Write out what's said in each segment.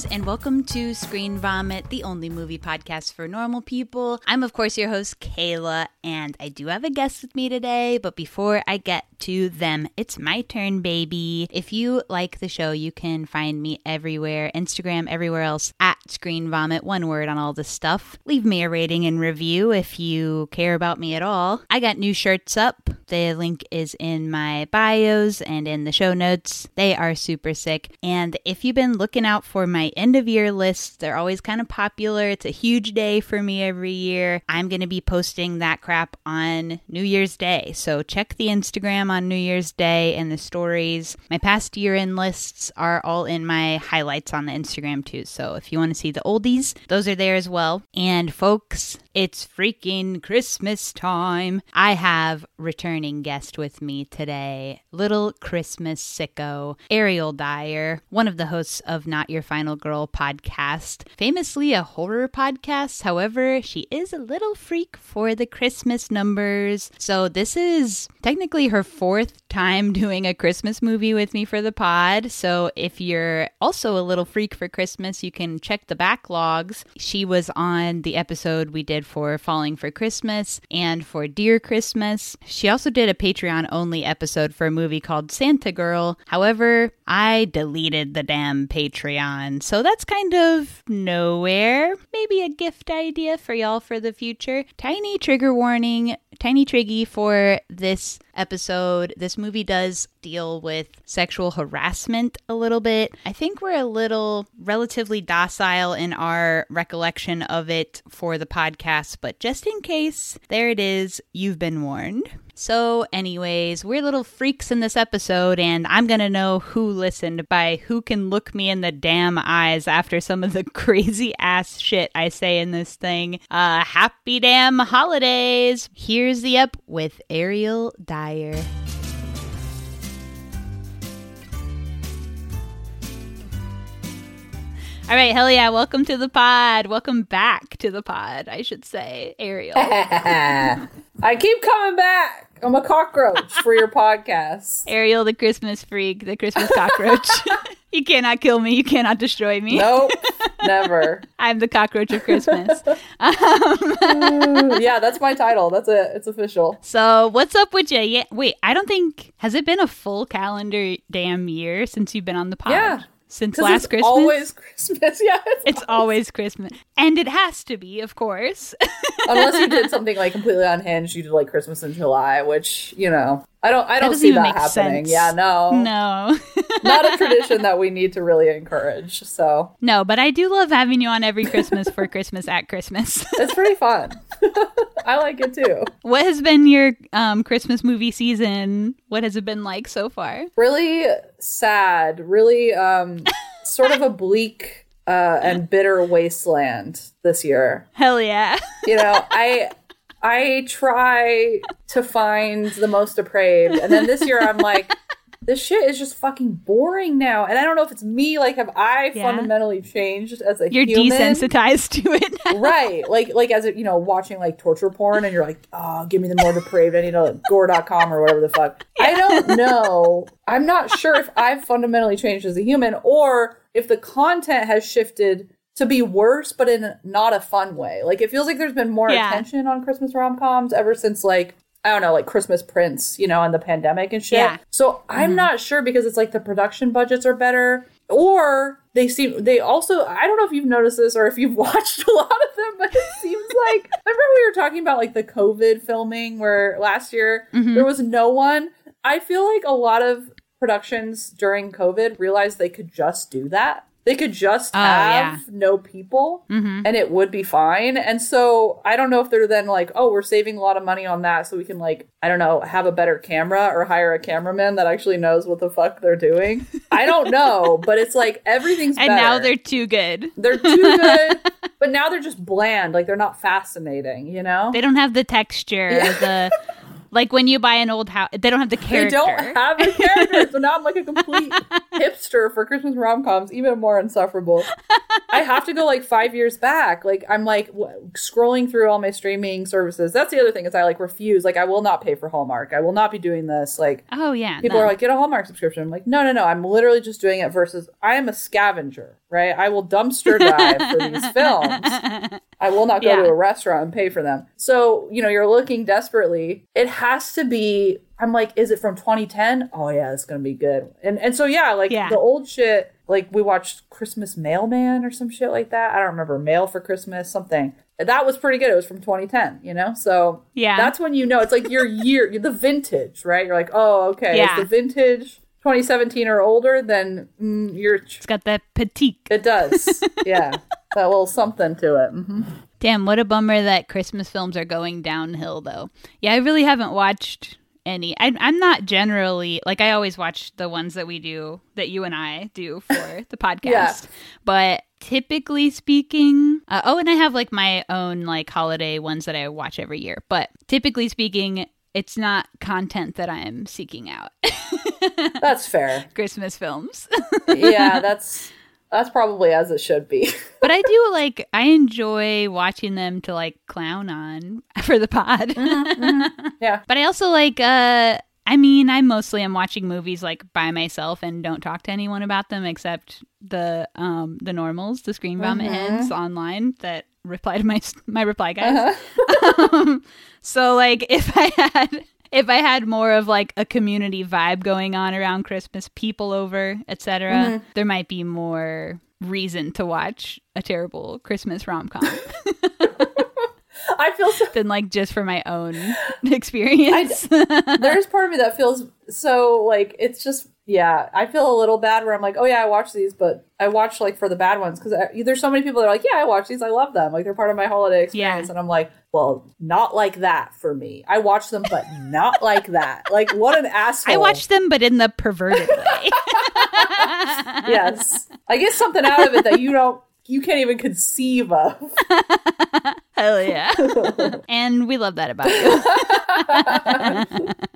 Friends, and welcome to Screen Vomit, the only movie podcast for normal people. I'm, of course, your host, Kayla, and I do have a guest with me today. But before I get to them, it's my turn, baby. If you like the show, you can find me everywhere Instagram, everywhere else at Screen Vomit, one word on all this stuff. Leave me a rating and review if you care about me at all. I got new shirts up. The link is in my bios and in the show notes. They are super sick. And if you've been looking out for my end of year lists, they're always kind of popular. It's a huge day for me every year. I'm going to be posting that crap on New Year's Day. So check the Instagram on New Year's Day and the stories. My past year end lists are all in my highlights on the Instagram too. So if you want to see the oldies, those are there as well. And folks, it's freaking Christmas time. I have returning guest with me today, little Christmas sicko, Ariel Dyer, one of the hosts of Not Your Final Girl podcast, famously a horror podcast. However, she is a little freak for the Christmas numbers. So this is technically her fourth time doing a Christmas movie with me for the pod. So if you're also a little freak for Christmas, you can check the backlogs. She was on the episode we did for Falling for Christmas and for Dear Christmas. She also did a Patreon only episode for a movie called Santa Girl. However, I deleted the damn Patreon. So that's kind of nowhere. Maybe a gift idea for y'all for the future. Tiny trigger warning, tiny triggy for this episode. This movie does deal with sexual harassment a little bit. I think we're a little relatively docile in our recollection of it for the podcast, but just in case, there it is. You've been warned. So, anyways, we're little freaks in this episode, and I'm gonna know who listened by who can look me in the damn eyes after some of the crazy ass shit I say in this thing. Uh, happy damn holidays! Here's the up with Ariel Dyer. All right, hell yeah, welcome to the pod. Welcome back to the pod, I should say, Ariel. I keep coming back. I'm a cockroach for your podcast. Ariel, the Christmas freak, the Christmas cockroach. you cannot kill me. You cannot destroy me. Nope, never. I'm the cockroach of Christmas. Um, yeah, that's my title. That's it. It's official. So, what's up with you? Yeah, wait, I don't think has it been a full calendar damn year since you've been on the pod? Yeah. Since last it's Christmas? Always Christmas. Yeah. It's, It's always Christmas. And it has to be, of course. unless you did something like completely unhinged, you did like Christmas in July, which you know I don't. I don't see that happening. sense. Yeah, no, no. not a tradition that we need to really encourage. So no, but I do love having you on every Christmas for Christmas at Christmas. it's pretty fun. I like it too. what has been your um, Christmas movie season? What has it been like so far? Really sad. Really, um, sort of a bleak uh, and bitter wasteland this year. Hell yeah. you know i i try to find the most depraved. And then this year i'm like this shit is just fucking boring now. And i don't know if it's me like have i Yeah. fundamentally changed as a You're human? desensitized to it now. right. Like like as a, you know watching like torture porn and you're like oh give me the more depraved. I need to like, gore.com or whatever the fuck. I don't know. I'm not sure if i've fundamentally changed as a human or if the content has shifted to be worse but in not a fun way like it feels like there's been more Yeah. attention on christmas rom-coms ever since like I don't know, like Christmas Prince, you know, and the pandemic and shit. Yeah. So I'm not sure because it's like the production budgets are better, or they seem they also I don't know if you've noticed this or if you've watched a lot of them, but it seems like remember we were talking about like the COVID filming where last year Mhm. there was no one. I feel like a lot of productions during COVID realized they could just do that. They could just Oh, have yeah. no people Mm-hmm. and it would be fine. And so I don't know if they're then like, oh, we're saving a lot of money on that so we can like, I don't know, have a better camera or hire a cameraman that actually knows what the fuck they're doing. I don't know, but it's like everything's And better. now they're too good. they're too good, but now they're just bland. Like they're not fascinating, you know? They don't have the texture, Yeah. the Like when you buy an old house, they don't have the character. They don't have a character, so now I'm like a complete hipster for Christmas rom coms, even more insufferable. I have to go like five years back. Like I'm like w- scrolling through all my streaming services. That's the other thing is I like refuse. Like I will not pay for Hallmark. I will not be doing this. Like oh yeah, people no. are like get a Hallmark subscription. I'm like no no no. I'm literally just doing it. Versus I am a scavenger, right? I will dumpster dive for these films. I will not go Yeah. to a restaurant and pay for them. So, you know, you're looking desperately. It has to be I'm like, is it from 2010? Oh yeah, it's gonna be good. And and so yeah, like Yeah. the old shit, like we watched Christmas Mailman or some shit like that. I don't remember Mail for Christmas, something. That was pretty good. It was from 2010, you know? So Yeah. that's when you know it's like your year, the vintage, right? You're like, oh, okay, Yeah. it's the vintage 2017 or older, then mm, you're it's got that petite. it does. yeah. That little something to it. hmm Damn, what a bummer that Christmas films are going downhill, though. Yeah, I really haven't watched any. I, I'm not generally like I always watch the ones that we do that you and I do for the podcast, Yeah. but typically speaking, uh, oh, and I have like my own like holiday ones that I watch every year. But typically speaking, it's not content that I'm seeking out. That's fair. Christmas films. Yeah, that's that's probably as it should be. but I do like I enjoy watching them to like clown on for the pod. Yeah. But I also like uh I mean, I mostly am watching movies like by myself and don't talk to anyone about them except the um the normals, the screen vomit heads online that reply to my my reply guys. um, so like if I had if I had more of like a community vibe going on around Christmas, people over, etc., mm-hmm. there might be more reason to watch a terrible Christmas rom com I feel so than like just for my own experience. there's part of me that feels so like it's just yeah i feel a little bad where i'm like oh yeah i watch these but i watch like for the bad ones because there's so many people that are like yeah i watch these i love them. Like they're part of my holiday experience Yeah. and i'm like well not like that for me. I watch them but not like that. Like what an asshole. I watch them, but in the perverted way. yes. I get something out of it that you don't you can't even conceive of Hell yeah. and we love that about you.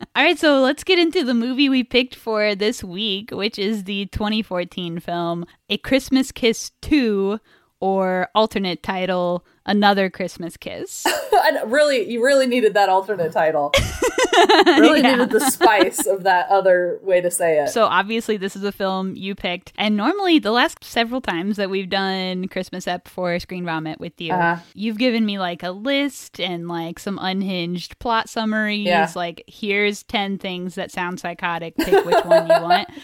All right, so let's get into the movie we picked for this week, which is the 2014 film A Christmas Kiss 2, or alternate title, Another Christmas Kiss. and really you really needed that alternate title really Yeah. needed the spice of that other way to say it So obviously this is a film you picked. And normally the last several times that we've done Christmas Ep for Screen Vomit with you, Uh-huh. you've given me like a list and like some unhinged plot summaries. Yeah. Like here's 10 things that sound psychotic. Pick which one you want.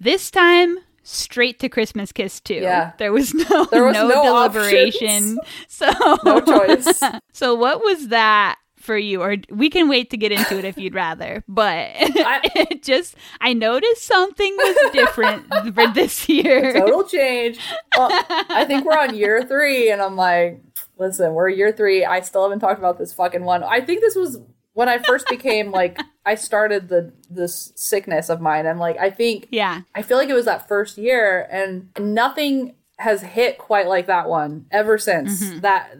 This time straight to Christmas Kiss too. Yeah. There was no There was no, no deliberation. So no choice So what was that for you? Or we can wait to get into it if you'd rather. But it just I noticed something was different for this year. total change. Well, I think we're on year three, and I'm like, listen, we're year three. I still haven't talked about this fucking one. I think this was when I first became like, I started the this sickness of mine. I'm like, I think Yeah. I feel like it was that first year, and nothing has hit quite like that one ever since mm-hmm. that.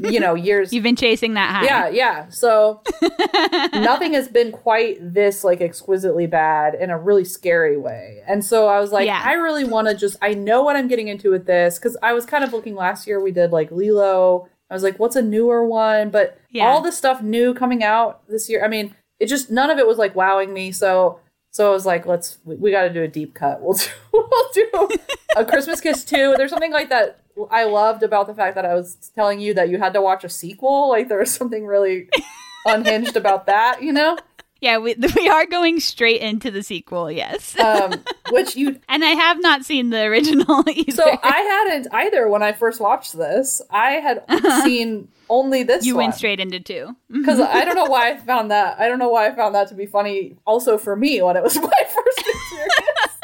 You know, years You've been chasing that high. yeah, yeah. So nothing has been quite this like exquisitely bad in a really scary way. And so I was like, Yeah. I really want to just I know what I'm getting into with this cuz I was kind of looking last year we did like Lilo. I was like, what's a newer one? But Yeah. all the stuff new coming out this year. I mean, it just none of it was like wowing me. So so I was like, let's we, we got to do a deep cut. We'll do we'll do a Christmas Kiss too. There's something like that I loved about the fact that I was telling you that you had to watch a sequel. Like there was something really unhinged about that, you know? Yeah, we, we are going straight into the sequel, yes. Um, which you and I have not seen the original either. so I hadn't either when I first watched this. I had seen only this you one. went straight into two. because I don't know why I found that. I don't know why I found that to be funny. Also for me, when it was my first experience,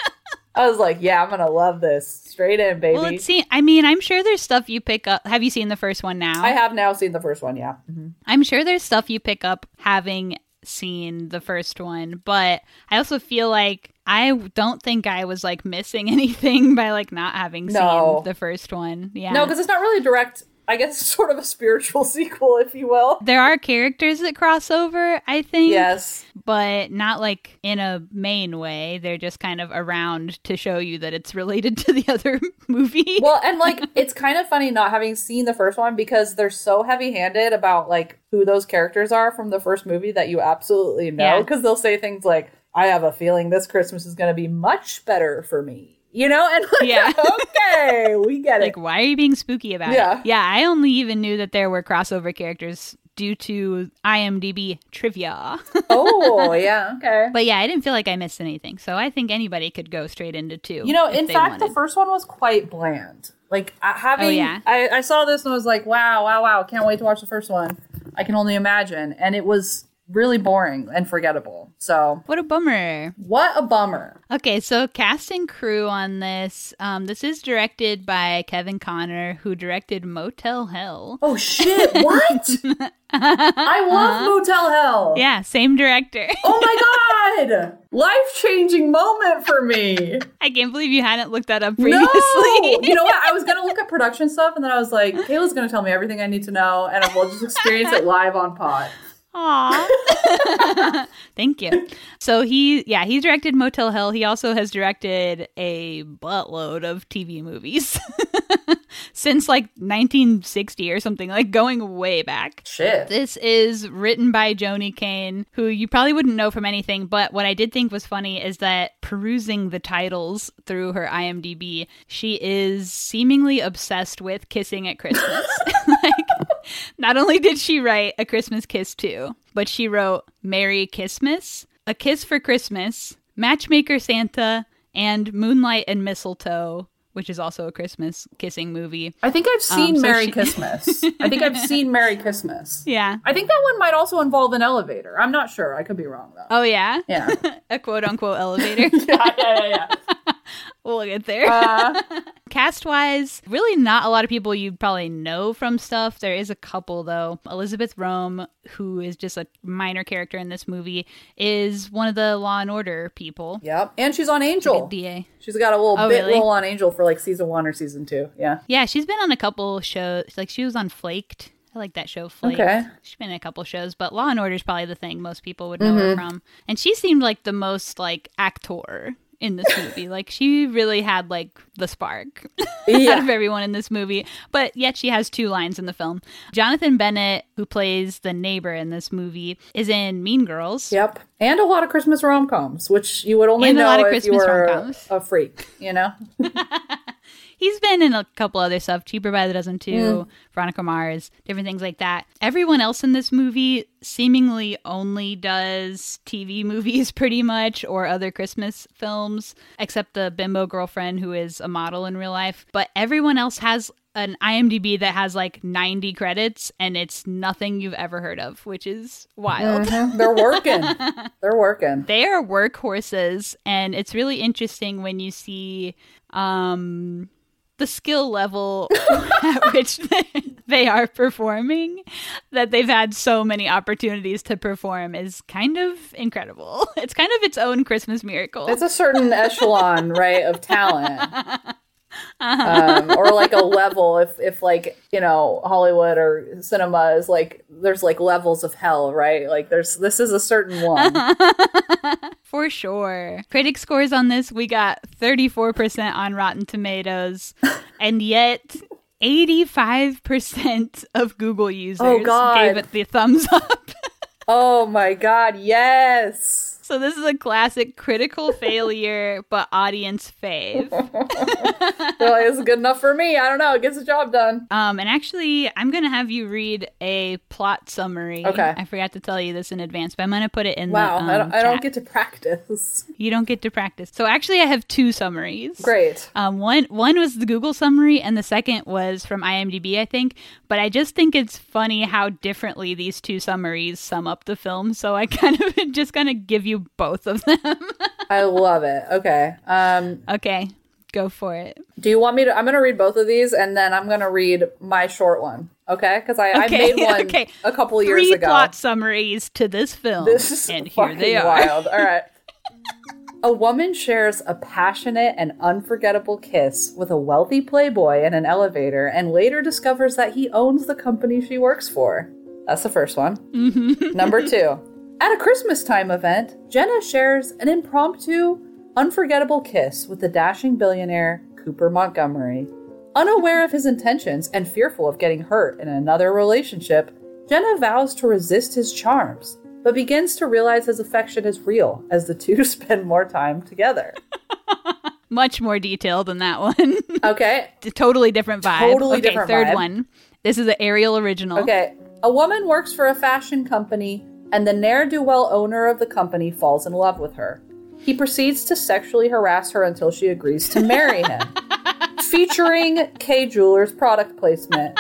I was like, "Yeah, I'm gonna love this straight in, baby." Well, see. I mean, I'm sure there's stuff you pick up. Have you seen the first one now? I have now seen the first one. Yeah, Mhm. I'm sure there's stuff you pick up having seen the first one, but I also feel like I don't think I was like missing anything by like not having No. seen the first one. Yeah. no, because it's not really direct I guess sort of a spiritual sequel, if you will. There are characters that cross over, I think. Yes. But not like in a main way. They're just kind of around to show you that it's related to the other movie. Well, and like it's kind of funny not having seen the first one because they're so heavy-handed about like who those characters are from the first movie that you absolutely know Yeah. because they'll say things like I have a feeling this Christmas is going to be much better for me. You know, and like, Yeah. okay, we get like, it. why are you being spooky about Yeah. it? Yeah, I only even knew that there were crossover characters due to IMDb trivia. Oh, yeah, okay. but yeah, I didn't feel like I missed anything. So I think anybody could go straight into two. You know, in fact, the first one was quite bland. Like uh, having, Oh, yeah? I, I saw this and was like, wow, wow, wow! Can't wait to watch the first one. I can only imagine, and it was really boring and forgettable. So, What a bummer. what a bummer. Okay, so cast and crew on this. Um, this is directed by Kevin Connor, who directed Motel Hell. Oh shit! What? I love Motel Hell. Yeah, same director. Oh my god! Life changing moment for me. I can't believe you hadn't looked that up No, previously. you know what? I was gonna look at production stuff, and then I was like, Kayla's gonna tell me everything I need to know, and we'll just experience it live on pod. Aw. Thank you. So he, yeah, he directed Motel Hell. He also has directed a buttload of TV movies since like 1960 or something, like going way back. Shit. This is written by Joany Kane, who you probably wouldn't know from anything, but what I did think was funny is that perusing the titles through her IMDb, she is seemingly obsessed with kissing at Christmas. like, not only did she write A Christmas Kiss 2, but she wrote Merry Christmas, A Kiss for Christmas, Matchmaker Santa, and Moonlight and Mistletoe, which is also a Christmas kissing movie. I think I've um, seen so Merry she- Christmas. I think I've seen Merry Christmas. Yeah. I think that one might also involve an elevator. I'm not sure. I could be wrong though. Oh, yeah? Yeah. a quote unquote elevator. yeah, yeah, yeah. We'll get there. Uh, Cast wise, really not a lot of people you'd probably know from stuff. There is a couple though. Elizabeth Röhm, who is just a minor character in this movie, is one of the Law and Order people. yep. And she's on Angel. DA. She's got a little Oh, bit really? role on Angel for like season one or season two. Yeah. Yeah, she's been on a couple shows. Like she was on Flaked. I like that show, Flaked. Okay. She's been in a couple shows, but Law and Order is probably the thing most people would know her from. And she seemed like the most like actor in this movie. like she really had like the spark. out of everyone in this movie, but yet she has two lines in the film. Jonathan Bennett, who plays the neighbor in this movie, is in Mean Girls. Yep. And a lot of Christmas rom coms, which you would only And a know lot of if you were rom-coms. a freak, you know? He's been in a couple other stuff, Cheaper by the Dozen too, Veronica Mars, different things like that. Everyone else in this movie seemingly only does TV movies pretty much or other Christmas films, except the bimbo girlfriend who is a model in real life. But everyone else has an IMDb that has like 90 credits and it's nothing you've ever heard of, which is wild. Mhm. They're working. They're working. they are workhorses and it's really interesting when you see um the skill level at which they are performing that they've had so many opportunities to perform is kind of incredible it's kind of its own christmas miracle It's a certain echelon, right, of talent. Um, or like a level if if like you know hollywood or cinema is like there's like levels of hell right? Like there's this is a certain one. For sure. Critic scores on this we got 34% on rotten tomatoes and yet 85% of google users Oh, gave it the thumbs up. Oh my god. Yes So this is a classic critical failure, but audience fave. This is good enough for me i don't know it gets the job done Um, and actually, I'm gonna have you read a plot summary. Okay. I forgot to tell you this in advance, but I'm gonna put it in wow the. Um, I, don't, I don't get to practice You don't get to practice. So actually, I have two summaries. great Um, one one was the Google summary, and the second was from IMDb, I think. But I just think it's funny how differently these two summaries sum up the film. So I kind of just gonna give you both of them. i love it okay um okay, go for it. do you want me to i'm gonna read both of these and then i'm gonna read my short one okay because I, I made one okay. a couple years Three ago plot summaries to this film, This is and here they are. wild. All right. A woman shares a passionate and unforgettable kiss with a wealthy playboy in an elevator and later discovers that he owns the company she works for. That's the first one. Number two. At a Christmas time event, Jenna shares an impromptu, unforgettable kiss with the dashing billionaire Cooper Montgomery. Unaware of his intentions and fearful of getting hurt in another relationship, Jenna vows to resist his charms, but begins to realize his affection is real as the two spend more time together. Much more detailed than that one. Okay, totally different vibe. Totally okay, different third vibe. one. This is an Ariel original. okay. A woman works for a fashion company, and the ne'er do well owner of the company falls in love with her. He proceeds to sexually harass her until she agrees to marry him, featuring Kay Jewelers product placement.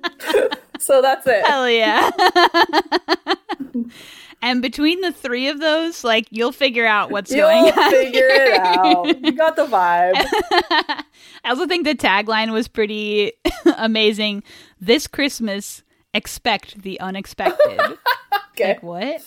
so that's it. Hell yeah. and between the three of those, like you'll figure out what's going You'll on. figure it out. You got the vibe. I also think the tagline was pretty amazing. This Christmas, expect the unexpected. Okay. like what?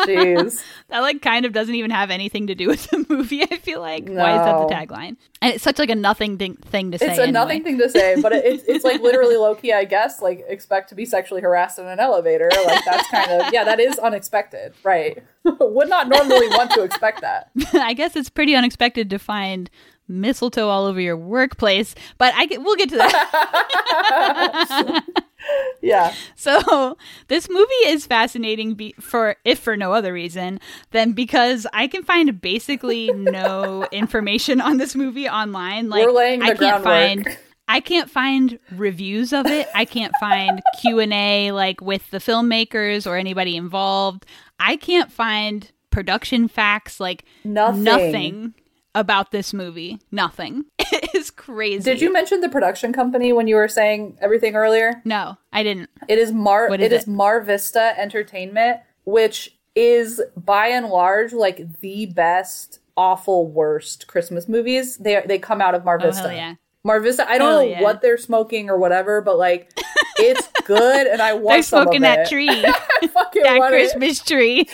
Jeez. that like kind of doesn't even have anything to do with the movie. I feel like why is that the tagline? And it's such like a nothing thing, thing to say. It's a anyway. nothing thing to say, but it, it's it's like literally low key, I guess. Like expect to be sexually harassed in an elevator. Like that's kind of yeah, that is unexpected, right? Would not normally want to expect that. I guess it's pretty unexpected to find mistletoe all over your workplace, but I we'll get to that. Yeah, So this movie is fascinating be- for if for no other reason than because I can find basically no information on this movie online. Like We're laying the I can't groundwork. find I can't find reviews of it. I can't find Q&A like with the filmmakers or anybody involved. I can't find production facts like Nothing. nothing about this movie. Nothing. It is crazy. Did you mention the production company when you were saying everything earlier? No, I didn't. It is Mar. What is it is it? Mar Vista Entertainment, which is by and large like the best, awful, worst Christmas movies. They they come out of Mar Oh, Vista. hell yeah. Mar Vista. I don't Hell know yeah. what they're smoking or whatever, but like it's good, and I want They're smoking of that it. tree, fucking that want it. Christmas tree.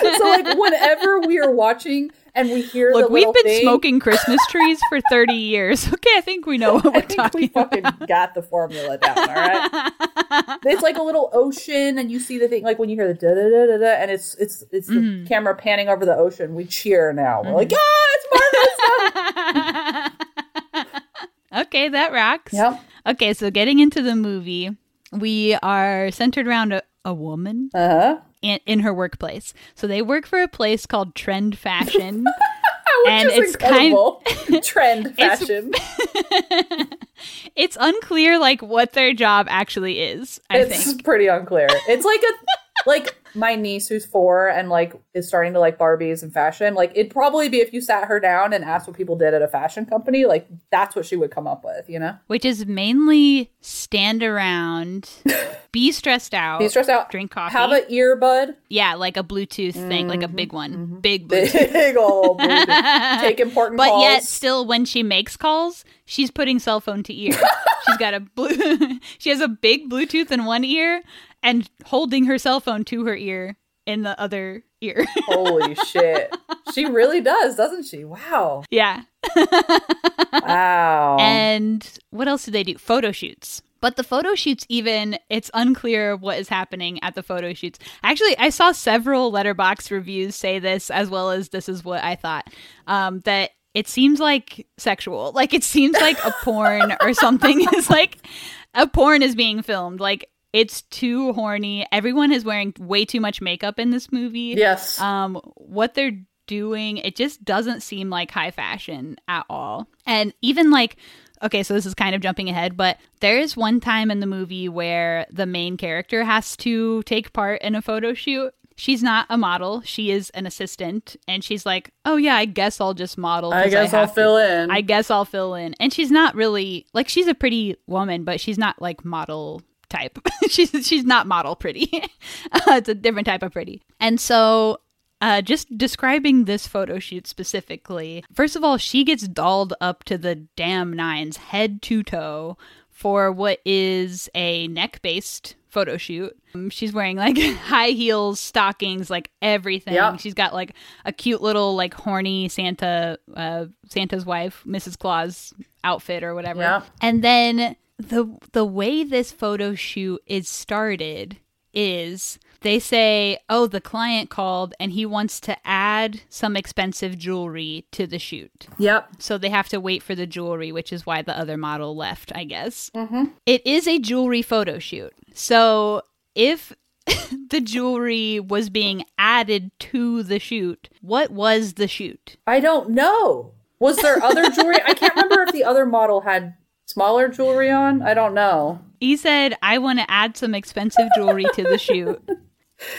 So like whenever we are watching and we hear Look, we've been thing, smoking Christmas trees for 30 years. Okay, I think we know what we're I think we talking about. fucking got the formula down. All right. it's like a little ocean, and you see the thing like when you hear the da da da da da, and it's it's it's the Mm-hmm. camera panning over the ocean. We cheer now. We're like, ah, it's Mar Vista. Okay, that rocks. Yep. Okay, so getting into the movie, we are centered around a, a woman Uh huh. In, in her workplace. So they work for a place called Trend Fashion. Which And it's kind- incredible. Trend It's- fashion. it's unclear like what their job actually is, I it's think. pretty unclear. It's like a like my niece who's four and like is starting to like Barbies and fashion. Like it'd probably be if you sat her down and asked what people did at a fashion company. Like that's what she would come up with. You know, Which is mainly stand around, be stressed out, be stressed out. drink coffee. Have an earbud. yeah, like a Bluetooth thing, like a big mm-hmm. one. Mm-hmm. Big Bluetooth. Big old Bluetooth. Take important But calls. yet, still, when she makes calls, she's putting cell phone to ear. she's got a blue. she has a big Bluetooth in one ear and holding her cell phone to her ear in the other ear. Holy shit. She really does, doesn't she? Wow. yeah. Wow. And what else do they do? Photo shoots. But the photo shoots, even it's unclear what is happening at the photo shoots. Actually, I saw several Letterboxd reviews say this, as well as this is what I thought. Um, that it seems like sexual. Like it seems like a porn or something is like a porn is being filmed. Like it's too horny. Everyone is wearing way too much makeup in this movie yes. um what they're doing it just doesn't seem like high fashion at all and even like okay so this is kind of jumping ahead but there is one time in the movie where the main character has to take part in a photo shoot she's not a model she is an assistant and she's like oh yeah i guess i'll just model. I guess I'll to. fill in. I guess I'll fill in. And she's not really like she's a pretty woman, but she's not like model type. she's she's not model pretty. uh, it's a different type of pretty. And so uh, just describing this photo shoot specifically, first of all, she gets dolled up to the damn nines, head to toe, for what is a neck based photo shoot. Um, she's wearing like high heels, stockings, like everything. Yeah. She's got like a cute little like horny Santa, uh, Santa's wife, Mrs. Claus outfit or whatever. Yeah. And then the the way this photo shoot is started is they say, "Oh, the client called and he wants to add some expensive jewelry to the shoot." Yep. So they have to wait for the jewelry, which is why the other model left, I guess. Mm-hmm. is a jewelry photo shoot. So if the jewelry was being added to the shoot, what was the shoot? I don't know. Was there other jewelry? I can't remember if the other model had smaller jewelry on. I don't know. He said, I want to add some expensive jewelry to the shoot.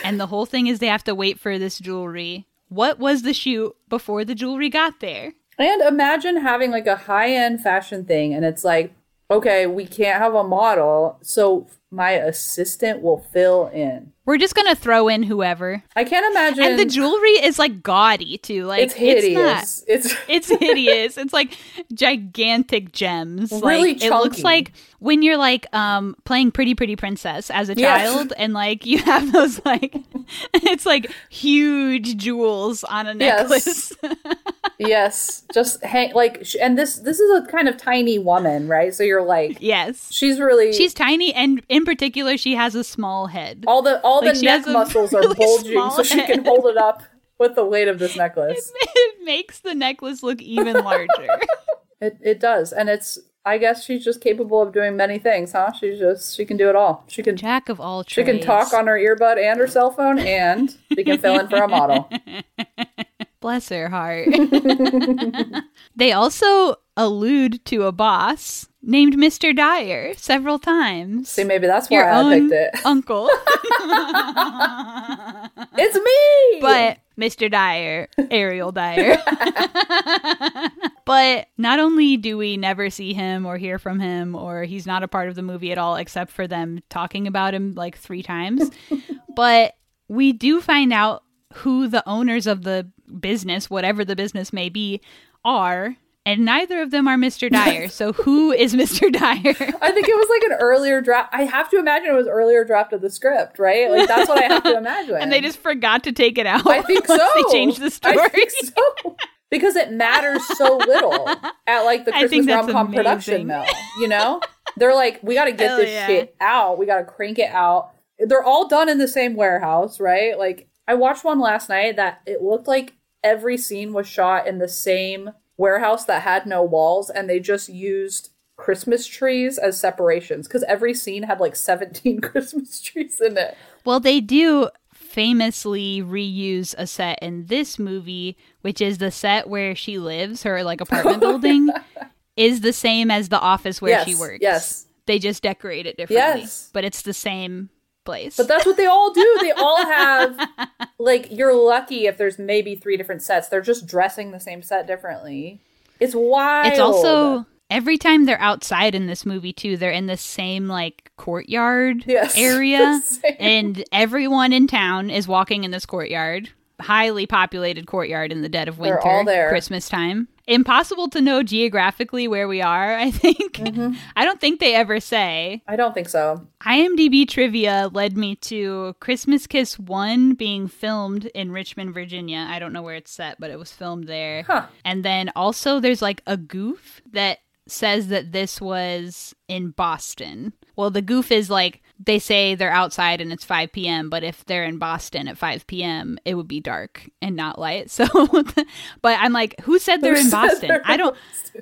And the whole thing is they have to wait for this jewelry. What was the shoot before the jewelry got there? And imagine having like a high end fashion thing, and it's like, okay, we can't have a model, so my assistant will fill in. We're just going to throw in whoever. I can't imagine. And the jewelry is like gaudy too. Like it's hideous. It's, It's, it's hideous. It's like gigantic gems. Really like, It looks like when you're like um playing Pretty Pretty Princess as a Yes. child, and like you have those like it's like huge jewels on a Yes. necklace. yes, just hang like, sh- and this this is a kind of tiny woman, right? So you're like, yes. she's really She's tiny, and in particular, she has a small head. all the all like, the neck muscles are bulging, so she can hold it up with the weight of this necklace. it makes the necklace look even larger. It it does, and it's. I guess she's just capable of doing many things, huh? She's just she can do it all. She can Jack of all trades. she can talk on her earbud and her cell phone, and she can fill in for a model. Bless her heart. they also allude to a boss named Mr. Dyer several times. See, maybe that's why Your I picked it. uncle. It's me. but Mr. Dyer, Ariel Dyer. but not only do we never see him or hear from him, or he's not a part of the movie at all, except for them talking about him like three times, but we do find out who the owners of the business, whatever the business may be, are. And neither of them are Mr. Dyer. So who is Mr. Dyer? I think it was like an earlier draft. I have to imagine it was earlier draft of the script, right? Like that's what I have to imagine. and they just forgot to take it out. I think so. They changed the story. I think so. Because it matters so little at like the Christmas rom com production mill. You know, they're like, we got to get Hell this yeah. shit out. We got to crank it out. They're all done in the same warehouse, right? Like I watched one last night that it looked like every scene was shot in the same warehouse that had no walls, and they just used Christmas trees as separations because every scene had like 17 Christmas trees in it. Well, they do famously reuse a set in this movie, which is the set where she lives, her like apartment building, is the same as the office where she works. yes. They just decorate it differently. Yes. But it's the same place. But that's what they all do. They all have like you're lucky if there's maybe three different sets. They're just dressing the same set differently. It's wild. it's also every time they're outside in this movie too, they're in the same like courtyard Yes, area. and everyone in town is walking in this courtyard. Highly populated courtyard in the dead of winter. Christmas time. Impossible to know geographically where we are, I think. Mm-hmm. I don't think they ever say. I don't think so. IMDb trivia led me to Christmas Kiss 1 being filmed in Richmond, Virginia. I don't know where it's set, but it was filmed there. Huh. And then also there's like a goof that says that this was in Boston. Well, the goof is like they say they're outside and it's 5 p.m., but if they're in Boston at 5 p.m., it would be dark and not light. So, but I'm like, who said they're in Boston? I don't,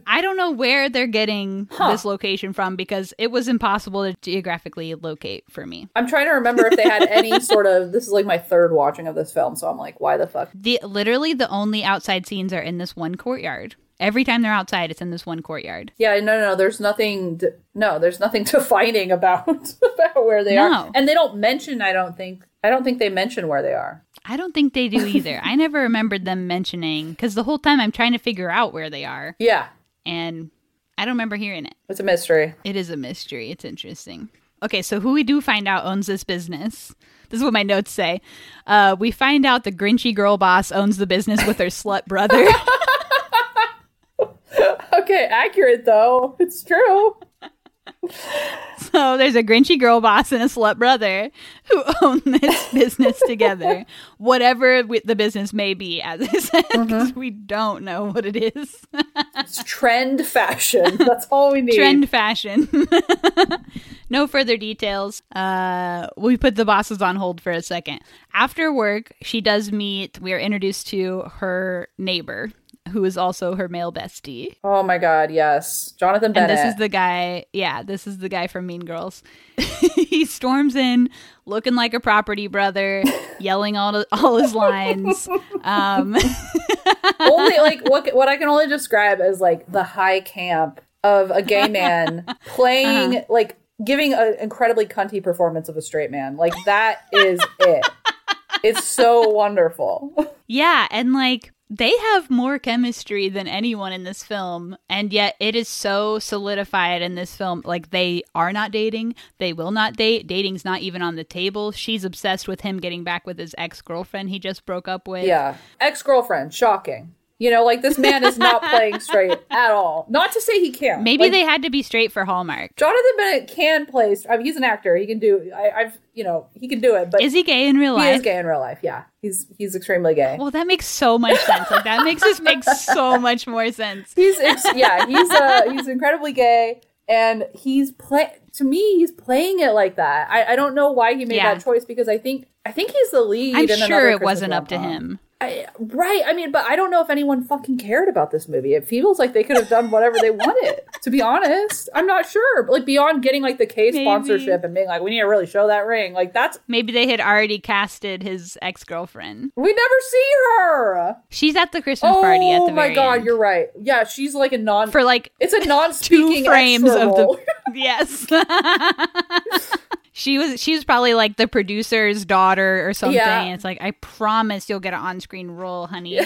I don't know where they're getting Huh. this location from because it was impossible to geographically locate for me. I'm trying to remember if they had any sort of this is like my third watching of this film, so I'm like, why the fuck? The literally the only outside scenes are in this one courtyard. Every time they're outside, it's in this one courtyard. Yeah, no, no, no. There's nothing. d no, there's nothing defining about about where they No. are, and they don't mention. I don't think. I don't think they mention where they are. I don't think they do either. I never remembered them mentioning because the whole time I'm trying to figure out where they are, Yeah, and I don't remember hearing it. it's a mystery. It is a mystery. It's interesting. Okay, so who we do find out owns this business. This is what my notes say. Uh, we find out the Grinchy girl boss owns the business with her slut brother. Okay, accurate though. It's true. So there's a grinchy girl boss and a slut brother who own this business together, whatever w- the business may be. As I said, 'cause we don't know what it is. It's trend fashion. That's all we need. Trend fashion. no further details. Uh, we put the bosses on hold for a second. After work, she does meet. We are introduced to her neighbor, who is also her male bestie. Oh my god, yes. Jonathan And this is the guy, yeah, this is the guy from Mean Girls. he storms in looking like a property brother, yelling all, all his lines. Um, only like what what I can only describe as like the high camp of a gay man playing Uh-huh. like giving an incredibly cunty performance of a straight man. Like that is it. It's so wonderful. yeah, and like they have more chemistry than anyone in this film, and yet it is so solidified in this film. Like they are not dating, they will not date. Dating's not even on the table. She's obsessed with him getting back with his ex girlfriend he just broke up with. Yeah. Ex girlfriend, shocking. You know, like this man is not playing straight at all. Not to say he can't. Maybe Like, they had to be straight for Hallmark. Jonathan Bennett can play. I mean, he's an actor. He can do. I, I've you know he can do it. But Is he gay in real life? he is gay in real life. Yeah, he's he's extremely gay. Well, that makes so much sense. Like that makes this make so much more sense. He's yeah, he's uh he's incredibly gay, and he's play to me he's playing it like that. I, I don't know why he made Yeah. that choice because I think I think he's the lead. I'm sure it Christmas wasn't up to him. I, right. I mean, but I don't know if anyone fucking cared about this movie. It feels like they could have done whatever they wanted. To be honest, I'm not sure. But like beyond getting like the Kay Maybe. sponsorship and being like, we need to really show that ring. Like that's Maybe they had already casted his ex girlfriend. we never see her. She's at the Christmas Oh party at the oh my very god, end. you're right. Yeah, she's like a non. for like it's a non-speaking two frames of the yes. she was she was probably like the producer's daughter or something. Yeah. It's like I promise you'll get an on screen role, honey.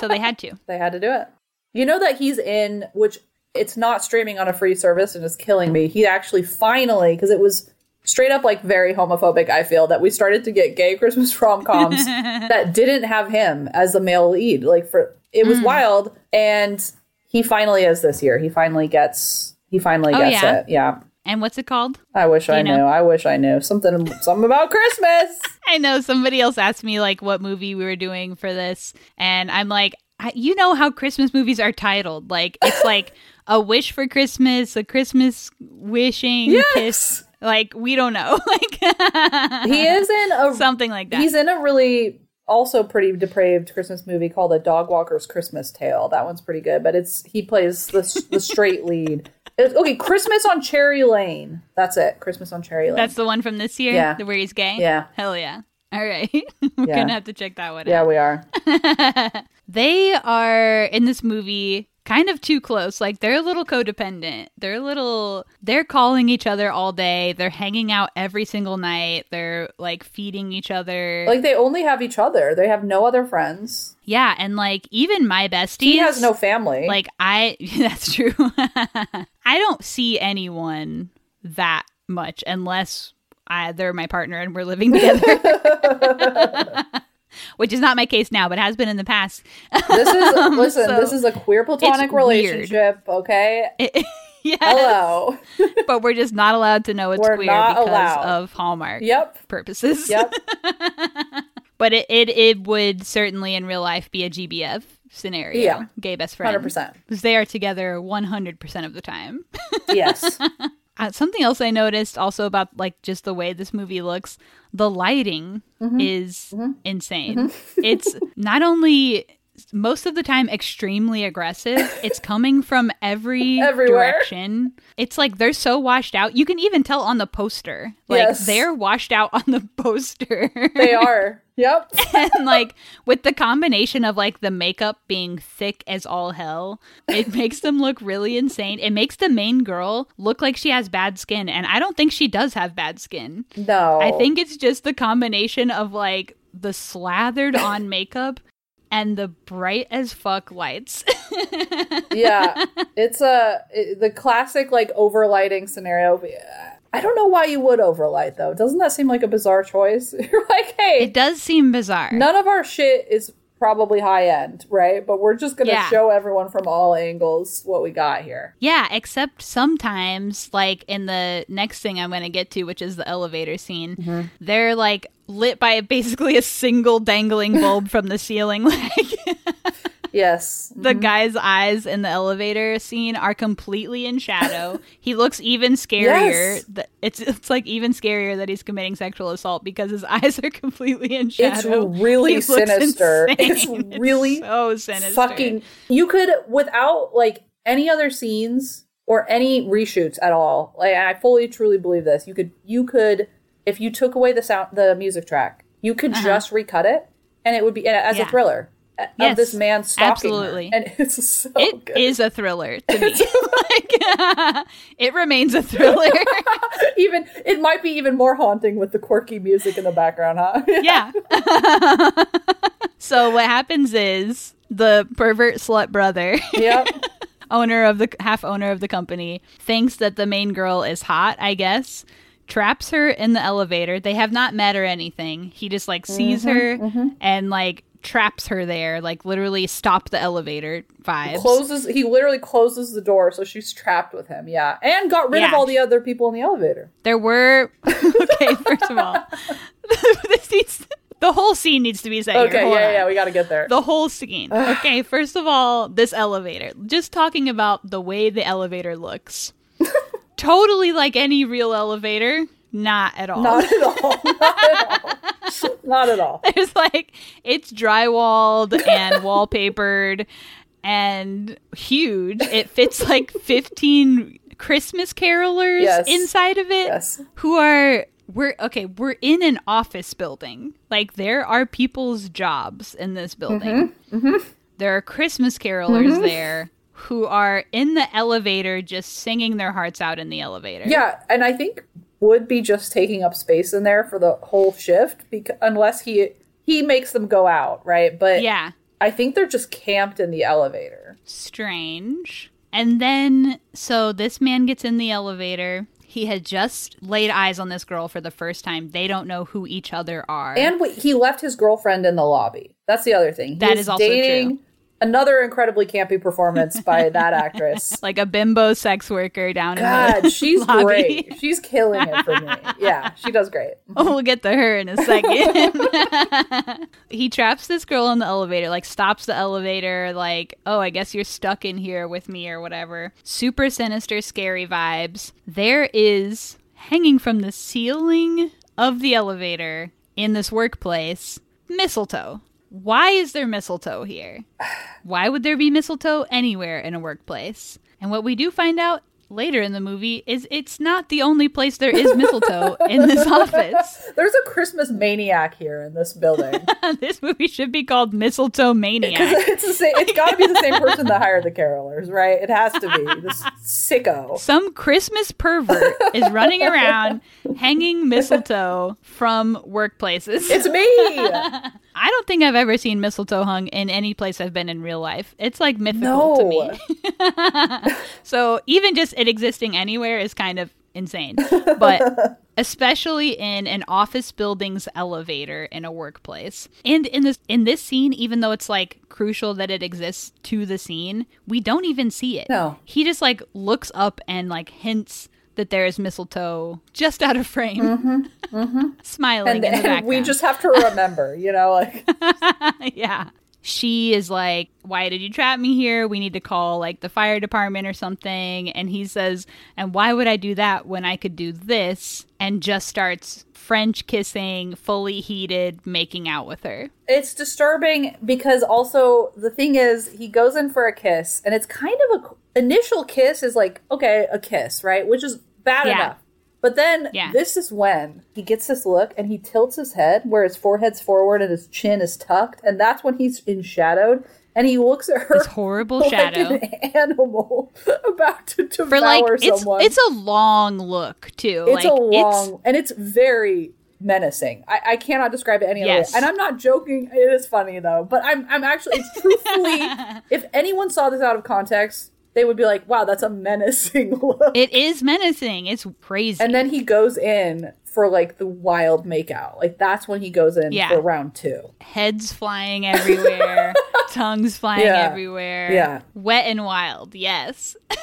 so they had to. They had to do it. You know that he's in, which it's not streaming on a free service and it's killing me. He actually finally, because it was straight up like very homophobic, I feel, that we started to get gay Christmas rom coms that didn't have him as the male lead. Like, for it Mm. was wild. And he finally is this year. He finally gets, he finally Oh, gets yeah? it. Yeah. And what's it called? I wish I know? knew. I wish I knew something, something about Christmas. I know somebody else asked me like what movie we were doing for this, and I'm like, I, you know how Christmas movies are titled? Like it's like a wish for Christmas, a Christmas wishing Yes. kiss. Like we don't know, like He is in a something like that. He's in a really also pretty depraved Christmas movie called A Dog Walker's Christmas Tale. That one's pretty good, but it's he plays the the straight lead. It's, okay, Christmas on Cherry Lane. That's it. Christmas on Cherry Lane. That's the one from this year, Yeah. the where he's gay. Yeah. hell yeah. All right, we're Yeah. gonna have to check that one yeah, out. we are. They are in this movie kind of too close. Like they're a little codependent. They're a little they're calling each other all day. They're hanging out every single night. They're like feeding each other. Like they only have each other. They have no other friends. yeah, and like even my besties He has no family. like I that's true. I don't see anyone that much unless I, they're my partner and we're living together. Which is not my case now, but has been in the past. this is um, listen. so this is a queer platonic weird. relationship. Okay. yes. Hello. but we're just not allowed to know it's We're queer because allowed. of Hallmark yep. purposes. Yep. but it, it it would certainly in real life be a GBF scenario. Yeah. Gay best friend. 100%. Because they are together 100% of the time. Yes. Uh, something else I noticed also about like just the way this movie looks, the lighting Mm-hmm. is insane. it's not only most of the time extremely aggressive, it's coming from every Everywhere. direction. It's like they're so washed out. You can even tell on the poster. Like Yes. they're washed out on the poster. They are. Yep. and like with the combination of like the makeup being thick as all hell, it makes them look really insane. It makes the main girl look like she has bad skin, and I don't think she does have bad skin. No. I think it's just the combination of like the slathered on makeup and the bright as fuck lights. yeah, it's a it- the classic like overlighting scenario. I don't know why you would overlight though. Doesn't that seem like a bizarre choice? You're like, hey, it does seem bizarre. none of our shit is probably high end, right? But we're just going to Yeah. show everyone from all angles what we got here. Yeah, except sometimes, like in the next thing I'm going to get to, which is the elevator scene, Mm-hmm. they're like lit by basically a single dangling bulb from the ceiling. Like Yes. the guy's eyes in the elevator scene are completely in shadow. he looks even scarier. Yes. It's it's like even scarier that he's committing sexual assault because his eyes are completely in shadow. It's really He sinister. It's really so sinister. fucking you could without like any other scenes or any reshoots at all like i fully truly believe this you could you could if you took away the sound the music track you could just recut it and it would be as Uh-huh. Yeah. a thriller Yes, of this man stalking her. absolutely. and it's so It is good a thriller to me. like, it remains a thriller. even it might be even more haunting with the quirky music in the background huh yeah. so what happens is the pervert slut brother, yep owner of the half owner of the company, thinks that the main girl is hot, I guess. Traps her in the elevator. They have not met or anything. He just like sees Mm-hmm, her and like traps her there, like literally stop the elevator vibes. closes he literally closes the door so she's trapped with him yeah and got rid of all the other people in the elevator There were okay. First of all, this needs, the whole scene needs to be set. okay. Yeah on. yeah we gotta get there The whole scene. Okay, first of all, this elevator. Just talking about the way the elevator looks. totally like any real elevator. Not at all. Not at all. Not at all. Not at all. There's like it's drywalled and wallpapered and huge. It fits like 15 Christmas carolers Yes. inside of it Yes. who are we're okay, we're in an office building. Like there are people's jobs in this building. Mm-hmm. There are Christmas carolers there who are in the elevator just singing their hearts out in the elevator. Yeah, and I think would be just taking up space in there for the whole shift because unless he he makes them go out, right? But Yeah. I think they're just camped in the elevator. strange. And then, so this man gets in the elevator. He had just laid eyes on this girl for the first time. They don't know who each other are. And he left his girlfriend in the lobby. That's the other thing. He That is also dating another incredibly campy performance by that actress. like a bimbo sex worker down in God, the she's lobby. great. She's killing it for me. Yeah, she does great. Oh, we'll get to her in a second. he traps this girl in the elevator, like stops the elevator, like, oh, I guess you're stuck in here with me or whatever. Super sinister, scary vibes. There is hanging from the ceiling of the elevator in this workplace mistletoe. Why is there mistletoe here? Why would there be mistletoe anywhere in a workplace? And what we do find out later in the movie is it's not the only place there is mistletoe in this office. There's a Christmas maniac here in this building. this movie should be called Mistletoe Maniac. it's the same. It's got to be the same person that hired the carolers, right? It has to be this sicko. Some Christmas pervert is running around hanging mistletoe from workplaces. It's me. I don't think I've ever seen mistletoe hung in any place I've been in real life. It's like mythical to No. me. so even just it existing anywhere is kind of insane. But especially in an office building's elevator in a workplace. And in this in this scene, even though it's like crucial that it exists to the scene, we don't even see it. No. He just like looks up and like hints that there is mistletoe just out of frame. Mm-hmm, mm-hmm. Smiling And, in the and background. we just have to remember, you know, like yeah. She is like, Why did you trap me here? We need to call like the fire department or something. And he says, And why would I do that when I could do this? And just starts French kissing, fully heated, making out with her. it's disturbing because also the thing is he goes in for a kiss and it's kind of a initial kiss is like okay a kiss right which is bad Yeah. enough but then Yeah. this is when he gets this look and he tilts his head where his forehead's forward and his chin is tucked and that's when he's in shadowed and he looks at her This horrible like shadow. an animal about to devour For like it's someone it's a long look too. it's like a long and it's very menacing. I, I cannot describe it any other Yes. way. And I'm not joking. It is funny though. But I'm I'm actually it's truthfully if anyone saw this out of context, they would be like, wow, that's a menacing look. it is menacing. It's crazy. and then he goes in for like the wild makeout. Like that's when he goes in Yeah. for round two. Heads flying everywhere, tongues flying Yeah. everywhere. Yeah. Wet and wild, yes.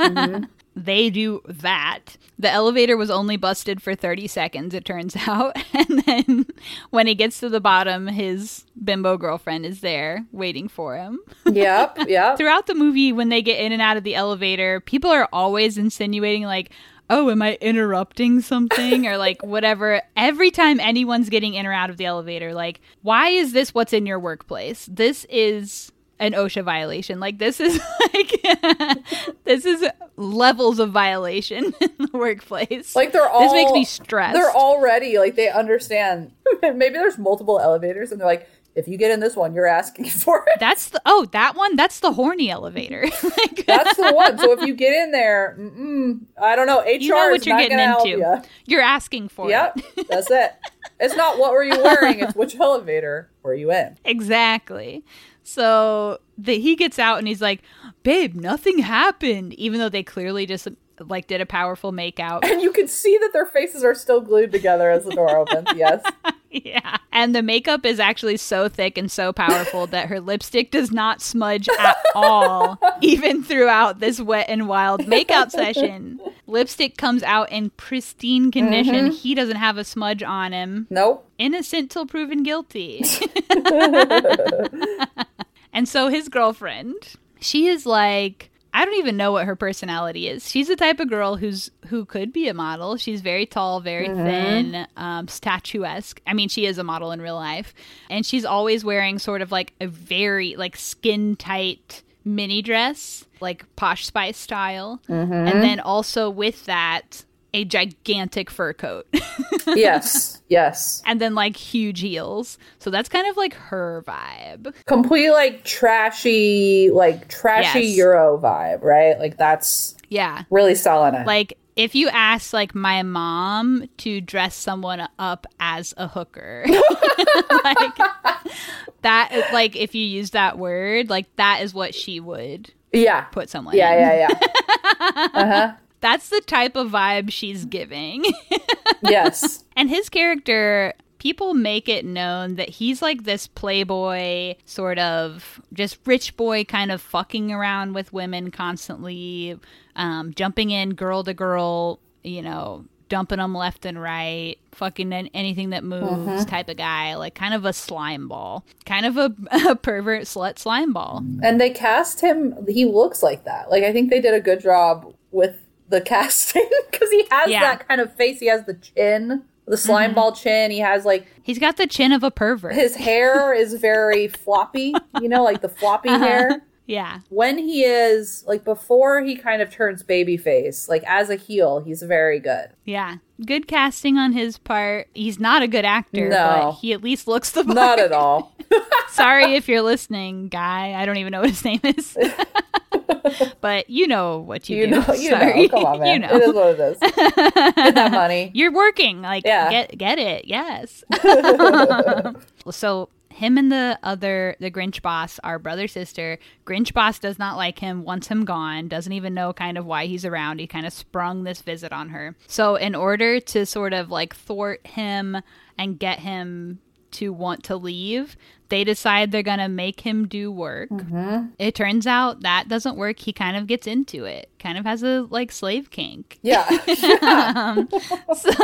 Mm-hmm. They do that. The elevator was only busted for 30 seconds, it turns out. And then when he gets to the bottom, his bimbo girlfriend is there waiting for him. Yep, yep. Throughout the movie, when they get in and out of the elevator, people are always insinuating, like, oh, am I interrupting something? or like whatever. Every time anyone's getting in or out of the elevator, like, why is this what's in your workplace? This is an OSHA violation. Like, this is like, this is levels of violation in the workplace. Like they're all This makes me stressed. They're already like they understand. Maybe there's multiple elevators, and they're like, if you get in this one, you're asking for it. That's the, oh, that one, that's the horny elevator. like, That's the one. So if you get in there, I don't know. HR you know what is you're not getting into. ya. You're asking for it. Yep, that's it. It's not what were you wearing; it's which elevator were you in. Exactly. So the, he gets out and he's like, "Babe, nothing happened," even though they clearly just like did a powerful makeout. And you can see that their faces are still glued together as the door opens. Yes. yeah, and the makeup is actually so thick and so powerful that her lipstick does not smudge at all, even throughout this wet and wild makeout session. Lipstick comes out in pristine condition. Mm-hmm. He doesn't have a smudge on him. Nope. innocent till proven guilty. and so his girlfriend, she is like I don't even know what her personality is. She's the type of girl who's who could be a model. She's very tall, very thin, um, statuesque. I mean, she is a model in real life, and she's always wearing sort of like a very like skin tight mini dress, like Posh Spice style, and then also with that a gigantic fur coat. Yes. Yes. and then like huge heels. So that's kind of like her vibe. Complete like trashy, like trashy Yes. Euro vibe, right? Like that's Yeah. really it. Like if you ask like my mom to dress someone up as a hooker, like that like if you use that word, like that is what she would yeah. put someone Yeah, in. yeah, yeah. uh-huh. That's the type of vibe she's giving. Yes. And his character, people make it known that he's like this playboy, sort of just rich boy, kind of fucking around with women constantly, um, jumping in girl to girl, you know, dumping them left and right, fucking anything that moves type of guy, like kind of a slime ball, kind of a, a pervert slut slime ball. And they cast him he looks like that. Like I think they did a good job with the casting because he has Yeah. that kind of face. He has the chin, the slime mm-hmm. ball chin. He has like He's got the chin of a pervert. his hair is very floppy, you know, like the floppy uh-huh. hair. yeah. When he is like before he kind of turns baby face, like as a heel, he's very good. Yeah. Good casting on his part. He's not a good actor, No. but he at least looks the part. Not at all. Sorry if you're listening, guy. I don't even know what his name is. but you know what you, You do. know, you Sorry. know. Come on, man. you know. It is what it is. Get that money. You're working. Like Yeah. get get it. Yes. so him and the other the Grinch boss are brother sister. Grinch boss does not like him, wants him gone, doesn't even know kind of why he's around. He kind of sprung this visit on her. So in order to sort of like thwart him and get him to want to leave, they decide they're gonna make him do work. Mm-hmm. It turns out that doesn't work. He kind of gets into it. Kind of has a like slave kink. Yeah. Um, so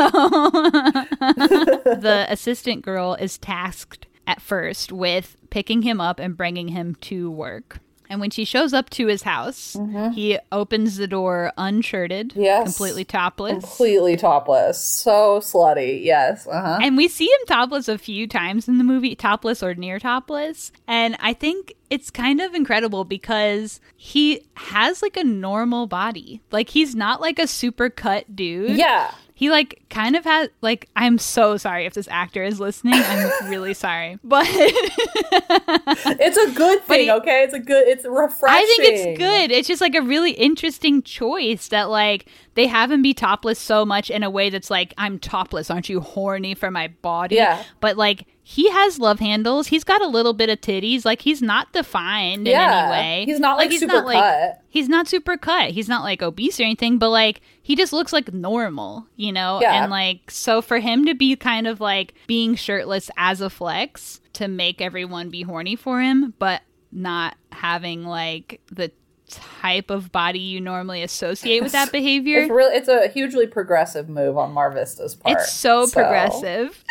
the assistant girl is tasked at first with picking him up and bringing him to work. And when she shows up to his house, he opens the door unshirted, Yes. completely topless. Completely topless. So slutty. Yes. Uh huh. And we see him topless a few times in the movie, topless or near topless. And I think it's kind of incredible because he has like a normal body. Like he's not like a super cut dude. Yeah. He like kind of has like I'm so sorry if this actor is listening. I'm really sorry. But It's a good thing, he- okay? It's a good, it's refreshing. I think it's good. It's just like a really interesting choice that like they have him be topless so much in a way that's like I'm topless, aren't you horny for my body? Yeah. But like he has love handles. He's got a little bit of titties. Like he's not defined Yeah. in any way. He's not, like, he's super like cut. he's not super cut. He's not like obese or anything, but like he just looks like normal, you know? Yeah. And like so for him to be kind of like being shirtless as a flex to make everyone be horny for him, but not having like the type of body you normally associate with that behavior. It's really it's a hugely progressive move on MarVista's part. It's so progressive.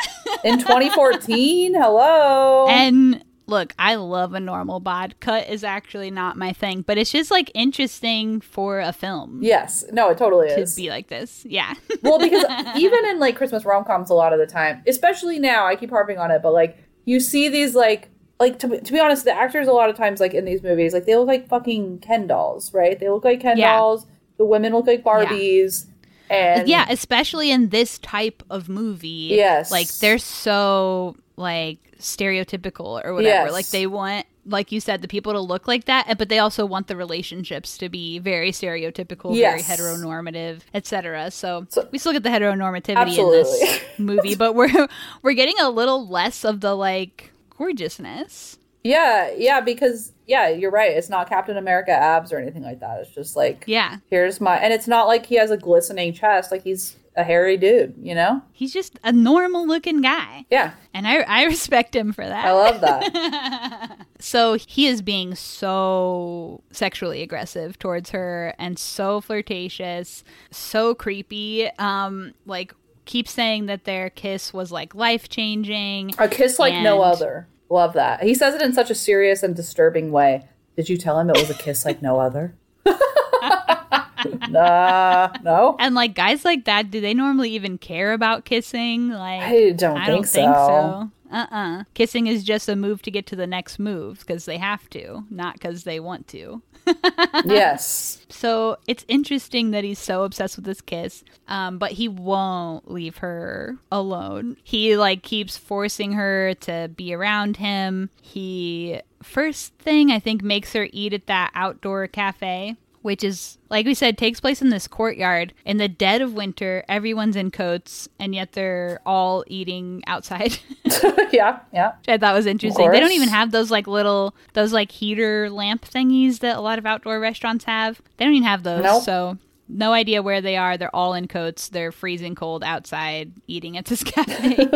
In 2014, hello. And look, I love a normal bod. Cut is actually not my thing, but it's just like interesting for a film yes, no, it totally to is. be like this. Yeah. well, because even in like Christmas rom coms, a lot of the time, especially now, I keep harping on it, but like you see these like like to, be- to be honest, the actors a lot of times like in these movies, like they look like fucking Ken dolls, right? They look like Ken Yeah. dolls. The women look like Barbies, and yeah, especially in this type of movie. Yes. Like they're so like stereotypical or whatever. Yes. Like they want like you said the people to look like that, but they also want the relationships to be very stereotypical, Yes. very heteronormative, etc. So, So- we still get the heteronormativity in this movie, but we're we're getting a little less of the like gorgeousness. Yeah, yeah, because yeah, you're right. It's not Captain America abs or anything like that. It's just like Yeah. here's my and it's not like he has a glistening chest, like he's a hairy dude, you know? He's just a normal looking guy. Yeah. And I, I respect him for that. I love that. So he is being so sexually aggressive towards her and so flirtatious, so creepy. Um, like keeps saying that their kiss was like life changing. a kiss like no other. Love that. He says it in such a serious and disturbing way. Did you tell him it was a kiss like no other? nah, no. And like guys like that, do they normally even care about kissing? Like I don't I think don't think so. Uh-uh. Kissing is just a move to get to the next move because they have to, not because they want to. yes. So it's interesting that he's so obsessed with this kiss, um, but he won't leave her alone. He like keeps forcing her to be around him. He first thing I think makes her eat at that outdoor cafe, which is like we said takes place in this courtyard in the dead of winter. Everyone's in coats, and yet they're all eating outside. yeah, yeah. which I thought was interesting. They don't even have those like little those like heater lamp thingies that a lot of outdoor restaurants have. They don't even have those. Nope. So no idea where they are. They're all in coats. They're freezing cold outside eating at this cafe.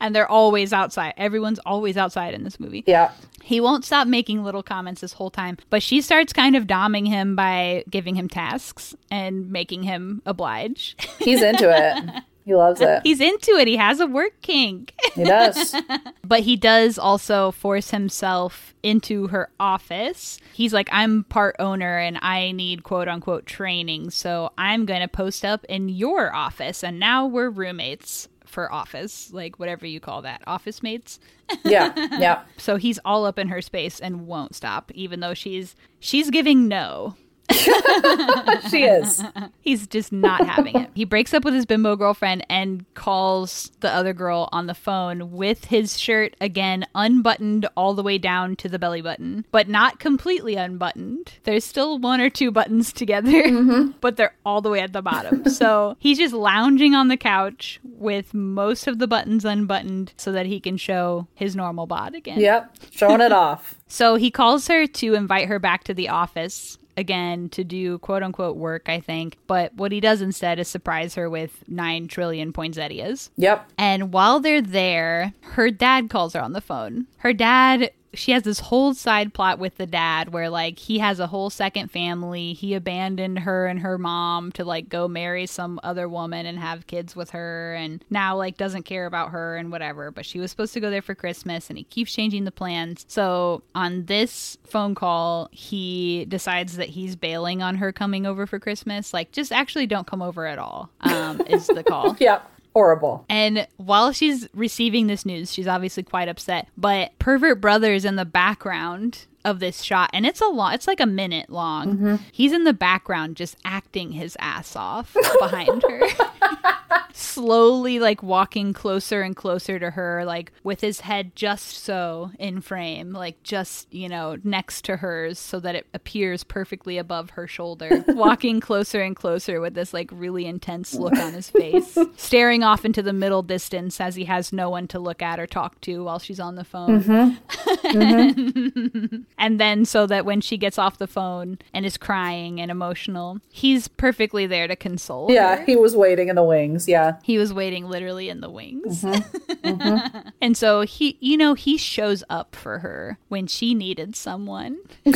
And they're always outside. Everyone's always outside in this movie. Yeah. He won't stop making little comments this whole time, but she starts kind of doming him by giving him tasks and making him oblige. He's into it. He loves it. He's into it. He has a work kink. He does. But he does also force himself into her office. He's like, I'm part owner and I need quote unquote training. So I'm going to post up in your office. And now we're roommates for office, like whatever you call that, office mates. Yeah, yeah. So he's all up in her space and won't stop, even though she's she's giving no. She is. He's just not having it. He breaks up with his bimbo girlfriend and calls the other girl on the phone with his shirt again unbuttoned all the way down to the belly button, but not completely unbuttoned. There's still one or two buttons together, mm-hmm. but they're all the way at the bottom. so he's just lounging on the couch with most of the buttons unbuttoned so that he can show his normal bod again. Yep. Showing it off. So he calls her to invite her back to the office again to do quote unquote work, I think. But what he does instead is surprise her with nine trillion poinsettias. Yep. And while they're there, her dad calls her on the phone. Her dad, she has this whole side plot with the dad where, like, he has a whole second family. He abandoned her and her mom to, like, go marry some other woman and have kids with her, and now, like, doesn't care about her and whatever. But she was supposed to go there for Christmas, and he keeps changing the plans. So on this phone call, he decides that he's bailing on her coming over for Christmas. Like, just actually don't come over at all, um, is the call. Yep. Horrible. And while she's receiving this news, she's obviously quite upset. But Pervert Brothers in the background of this shot, and it's a long, it's like a minute long. He's in the background just acting his ass off behind her. slowly like walking closer and closer to her, like with his head just so in frame, like just, you know, next to hers so that it appears perfectly above her shoulder. walking closer and closer with this like really intense look on his face, staring off into the middle distance as he has no one to look at or talk to while she's on the phone. Mm-hmm. And then so that when she gets off the phone and is crying and emotional, he's perfectly there to console. Yeah, her. he was waiting in the wings. Yeah. He was waiting literally in the wings. Mm-hmm. Mm-hmm. and so he, you know, he shows up for her when she needed someone.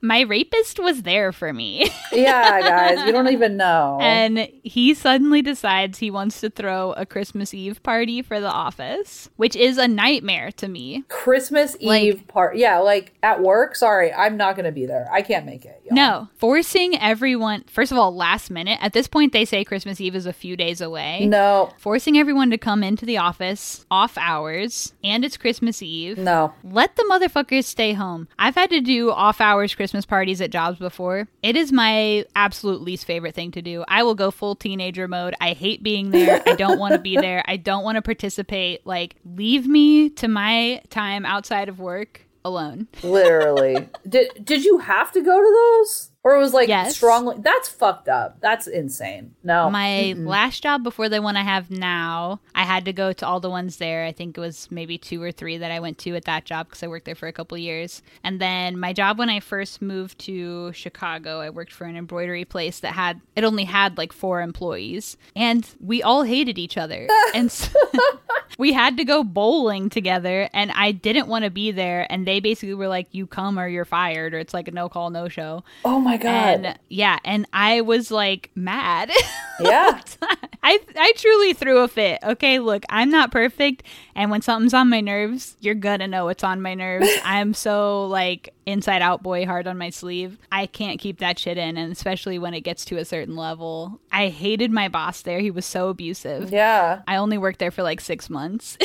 My rapist was there for me. Yeah, guys, you don't even know. and he suddenly decides he wants to throw a Christmas Eve party for the office, which is a nightmare to me. Christmas Like- Eve part. Yeah, like at work. Sorry, I'm not going to be there. I can't make it. y'all. No, forcing everyone, first of all, last minute. At this point, they say Christmas Eve is a few days away. No. Forcing everyone to come into the office off hours, and it's Christmas Eve. No. Let the motherfuckers stay home. I've had to do off hours Christmas parties at jobs before. It is my absolute least favorite thing to do. I will go full teenager mode. I hate being there. I don't want to be there. I don't want to participate. Like, leave me to my time outside of work alone. Literally. did did you have to go to those? Or it was like Yes. strongly that's fucked up. That's insane. No. My last job before the one I have now, I had to go to all the ones there. I think it was maybe two or three that I went to at that job because I worked there for a couple years. And then my job when I first moved to Chicago, I worked for an embroidery place that had it only had like four employees, and we all hated each other. and so we had to go bowling together, and I didn't want to be there. And they basically were like, "You come or you're fired," or it's like a no call, no show. oh my god. And yeah, and I was like mad. yeah. I I truly threw a fit. Okay, look, I'm not perfect, and when something's on my nerves, you're gonna know it's on my nerves. I'm so like inside out boy hard on my sleeve. I can't keep that shit in, and especially when it gets to a certain level. I hated my boss there. He was so abusive. Yeah. I only worked there for like six months.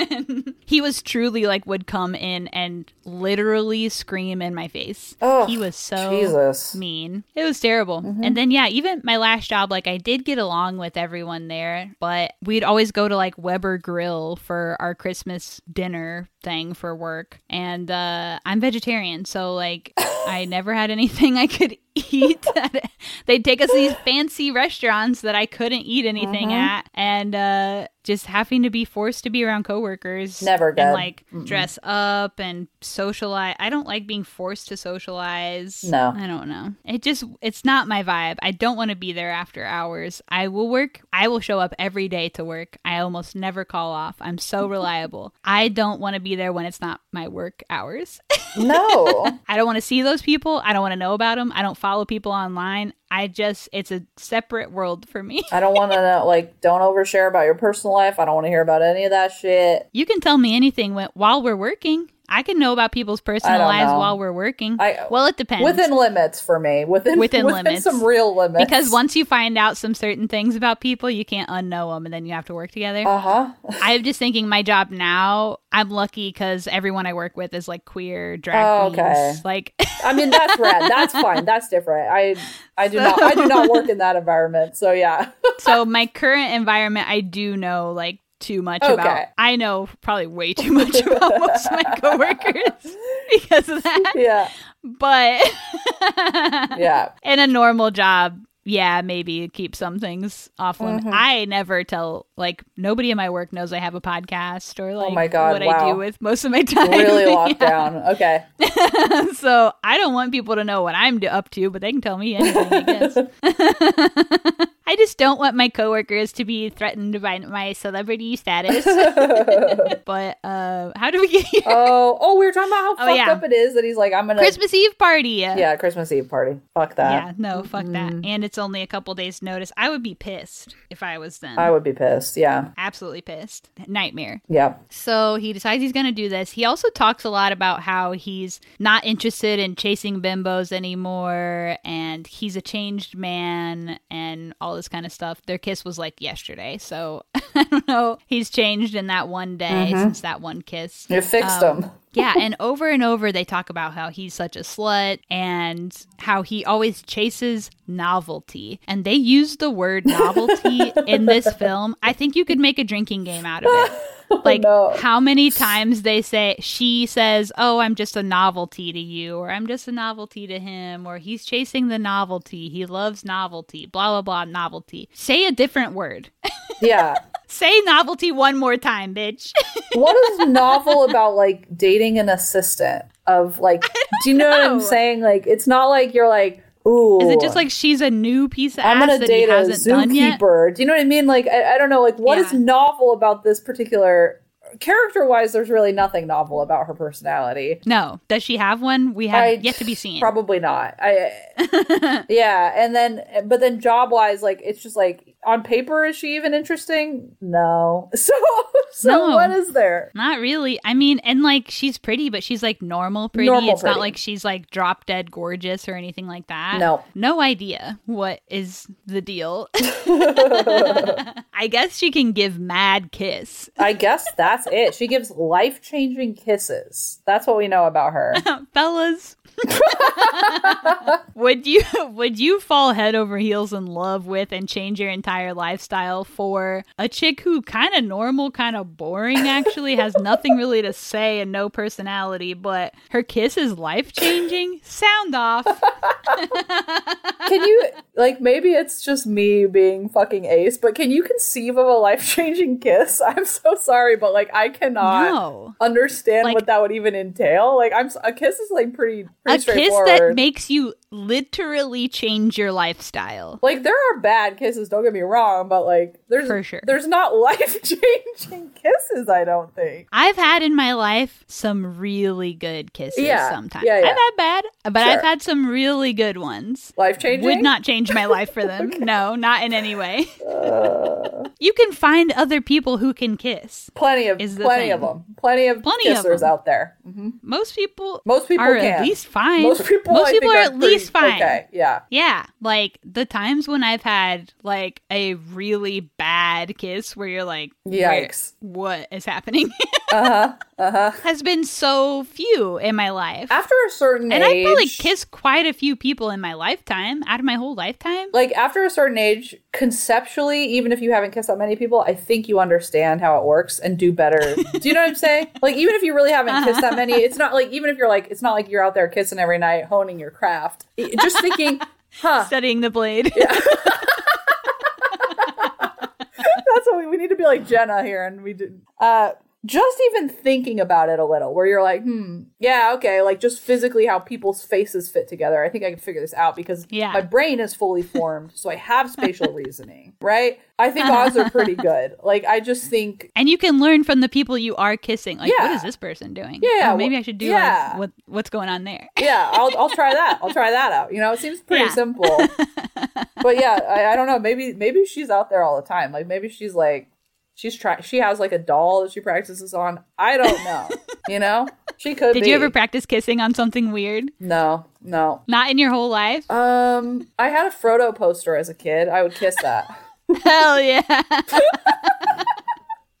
he was truly like would come in and literally scream in my face. Oh, he was so Jesus. Mean. It was terrible. Mm-hmm. And then yeah, even my last job, like I did get along with everyone there, but we'd always go to like Weber Grill for our Christmas dinner thing for work. And uh I'm vegetarian, so like I never had anything I could eat. They'd take us to these fancy restaurants that I couldn't eat anything at and uh just having to be forced to be around coworkers Never and good. like dress up and socialize. I don't like being forced to socialize. No. I don't know. It just it's not my vibe. I don't want to be there after hours. I will work. I will show up every day to work. I almost never call off. I'm so reliable. I don't want to be there when it's not my work hours. No. I don't want to see those people. I don't want to know about them. I don't follow people online. I just it's a separate world for me. I don't want to know, like, don't overshare about your personal life. I don't want to hear about any of that shit. You can tell me anything when, while we're working. I can know about people's personal lives know. while we're working. I- well, it depends. Within limits for me. Within Within within, limits. some real limits. because once you find out some certain things about people, you can't unknow them, and then you have to work together. Uh huh. I'm just thinking my job now. I'm lucky because everyone I work with is like queer drag Oh, queens. okay. Like, I mean, that's rad. That's fine. That's different. I I do not I do not work in that environment. So yeah. so my current environment, I do know like too much Okay. about. I know probably way too much about most of my coworkers because of that. yeah. But Yeah. in a normal job, yeah, maybe keep some things off limit. Mm-hmm. I never tell like nobody in my work knows I have a podcast or like Oh my God, what I do with most of my time. Really locked down. Okay. so I don't want people to know what I'm up to, but they can tell me anything, I guess. I just don't want my coworkers to be threatened by my celebrity status. but uh, how do we get here? Oh, oh, we were talking about how Oh, fucked yeah. up it is that he's like, I'm gonna Christmas Eve party. Yeah, Christmas Eve party. Fuck that. Yeah, no, fuck that. And it's only a couple days' notice. I would be pissed if I was them. I would be pissed. Yeah. Absolutely pissed. Nightmare. Yeah. So he decides he's going to do this. He also talks a lot about how he's not interested in chasing bimbos anymore and he's a changed man and all this kind of stuff. Their kiss was like yesterday. So I don't know. He's changed in that one day since that one kiss. You fixed Um, him. Yeah, and over and over they talk about how he's such a slut and how he always chases novelty. And they use the word novelty in this film. I think you could make a drinking game out of it. Oh, like no. how many times they say she says, "Oh, I'm just a novelty to you," or "I'm just a novelty to him," or "He's chasing the novelty. He loves novelty." Blah blah blah. Novelty. Say a different word. Yeah. Say novelty one more time, bitch. what is novel about like dating an assistant of like do you know, what I'm saying? Like it's not like you're like, ooh Is it just like she's a new piece of I'm ass gonna that date a zookeeper. Do you know what I mean? Like I, I don't know, like what is Yeah. novel about this particular character wise, there's really nothing novel about her personality. No. Does she have one? We have I- yet to be seen. Probably not. I yeah, and then but then job wise, like it's just like on paper, is she even interesting? No. So so No. what is there? Not really. I mean, and like she's pretty, but she's like normal pretty. Normal it's pretty. not like she's like drop dead gorgeous or anything like that. No. No idea what is the deal. I guess she can give mad kiss. I guess that's it. She gives life changing kisses. That's what we know about her. Fellas. would you would you fall head over heels in love with and change your entire lifestyle for a chick who kind of normal, kind of boring actually has nothing really to say and no personality, but her kiss is life changing? Sound off. Can you like maybe it's just me being fucking ace, but can you conceive of a life changing kiss? I'm so sorry, but like I cannot No. understand Like- what that would even entail. Like I'm a kiss is like pretty, A pretty kiss that makes you literally change your lifestyle. like there are bad kisses, don't get me wrong, but like there's For sure. there's not life changing kisses. I don't think. I've had in my life some really good kisses Yeah, sometimes. yeah, yeah. I've had bad, but Sure. I've had some really good ones. Life changing Would not change my life for them. No, not in any way. Uh, You can find other people who can kiss. plenty of Is plenty thing. of them. Plenty of Plenty of kissers them. out there. hmm Most people Most people are can. at least fine. Most people, Most I people think, are at least fine. Okay, yeah. Yeah, like the times when I've had like a really bad kiss where you're like, Yikes. what is happening? Uh huh. Uh huh. has been so few in my life. After a certain age and age, I've probably kissed quite a few people in my lifetime, out of my whole lifetime. like after a certain age, conceptually, even if you haven't kissed that many people, I think you understand how it works and do better. do you know what I'm saying? Like even if you really haven't kissed that many, it's not like even if you're like, it's not like you're out there kissing every night, honing your craft. Just thinking, huh? Studying the blade. Yeah. That's what we, we need to be like Jenna here, and we did. Uh, just even thinking about it a little, where you're like, hmm, yeah, okay, like just physically how people's faces fit together. I think I can figure this out because Yeah. my brain is fully formed, so I have spatial reasoning, right? I think odds are pretty good. Like, I just think, And you can learn from the people you are kissing. Like, what Yeah. is this person doing? Yeah, Oh, maybe I should do yeah. like, what what's going on there. yeah, I'll I'll try that. I'll try that out. You know, it seems pretty Yeah. simple. but yeah, I, I don't know. Maybe maybe she's out there all the time. Like maybe she's like she's trying. She has like a doll that she practices on. I don't know. you know, she could. Did be. you ever practice kissing on something weird? No, no. Not in your whole life? Um, I had a Frodo poster as a kid. I would kiss that. Hell yeah.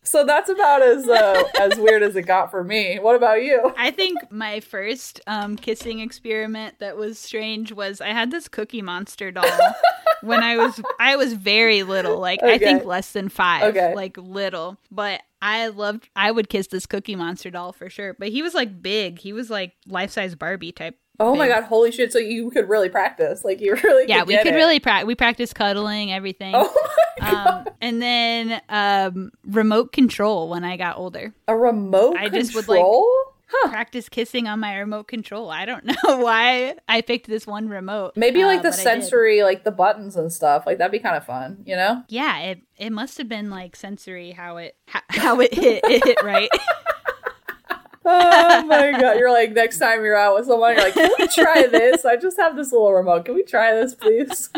So that's about as uh, as weird as it got for me. What about you? I think my first um, kissing experiment that was strange was I had this Cookie Monster doll when I was I was very little, like I think less than five, Okay. like little. But I loved I would kiss this Cookie Monster doll for sure. But he was like big. He was like life size Barbie type. Oh my god! Holy shit! So you could really practice. Like you really. Yeah, we get could it. really practice. We practiced cuddling, everything. Oh my god! um, and then um, remote control when I got older. a remote I just would, control. Like- Practice kissing on my remote control. I don't know why I picked this one remote. Maybe uh, like the I did. sensory, like the buttons and stuff. Like that'd be kind of fun, you know? Yeah, it it must have been like sensory how it how, how it hit it hit right. Oh my god! You're like next time you're out with someone, you're like, "Can we try this? I just have this little remote. Can we try this, please?"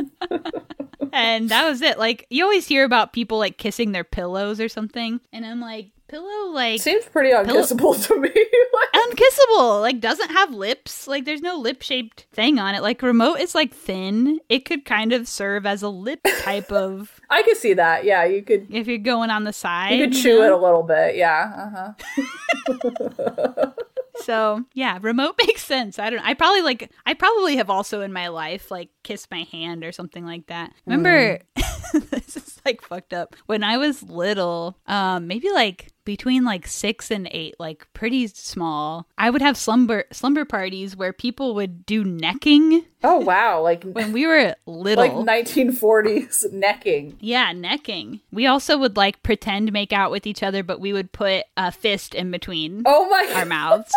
and that was it. Like you always hear about people like kissing their pillows or something, and I'm like, pillow like Seems pretty unkissable to me. Like, unkissable. Like doesn't have lips. Like there's no lip shaped thing on it. Like remote is like thin. It could kind of serve as a lip type of I could see that. Yeah, you could. if you're going on the side. You could chew know? it a little bit. Yeah. Uh huh. so yeah, remote makes sense. I don't. I probably like. I probably have also in my life like kissed my hand or something like that. Remember, this is like fucked up. When I was little, um, maybe like between like six and eight, like pretty small, I would have slumber slumber parties where people would do necking Oh wow, like when we were little. like 1940s necking. Yeah, necking. We also would like pretend make out with each other, but we would put a fist in between Oh my our mouths.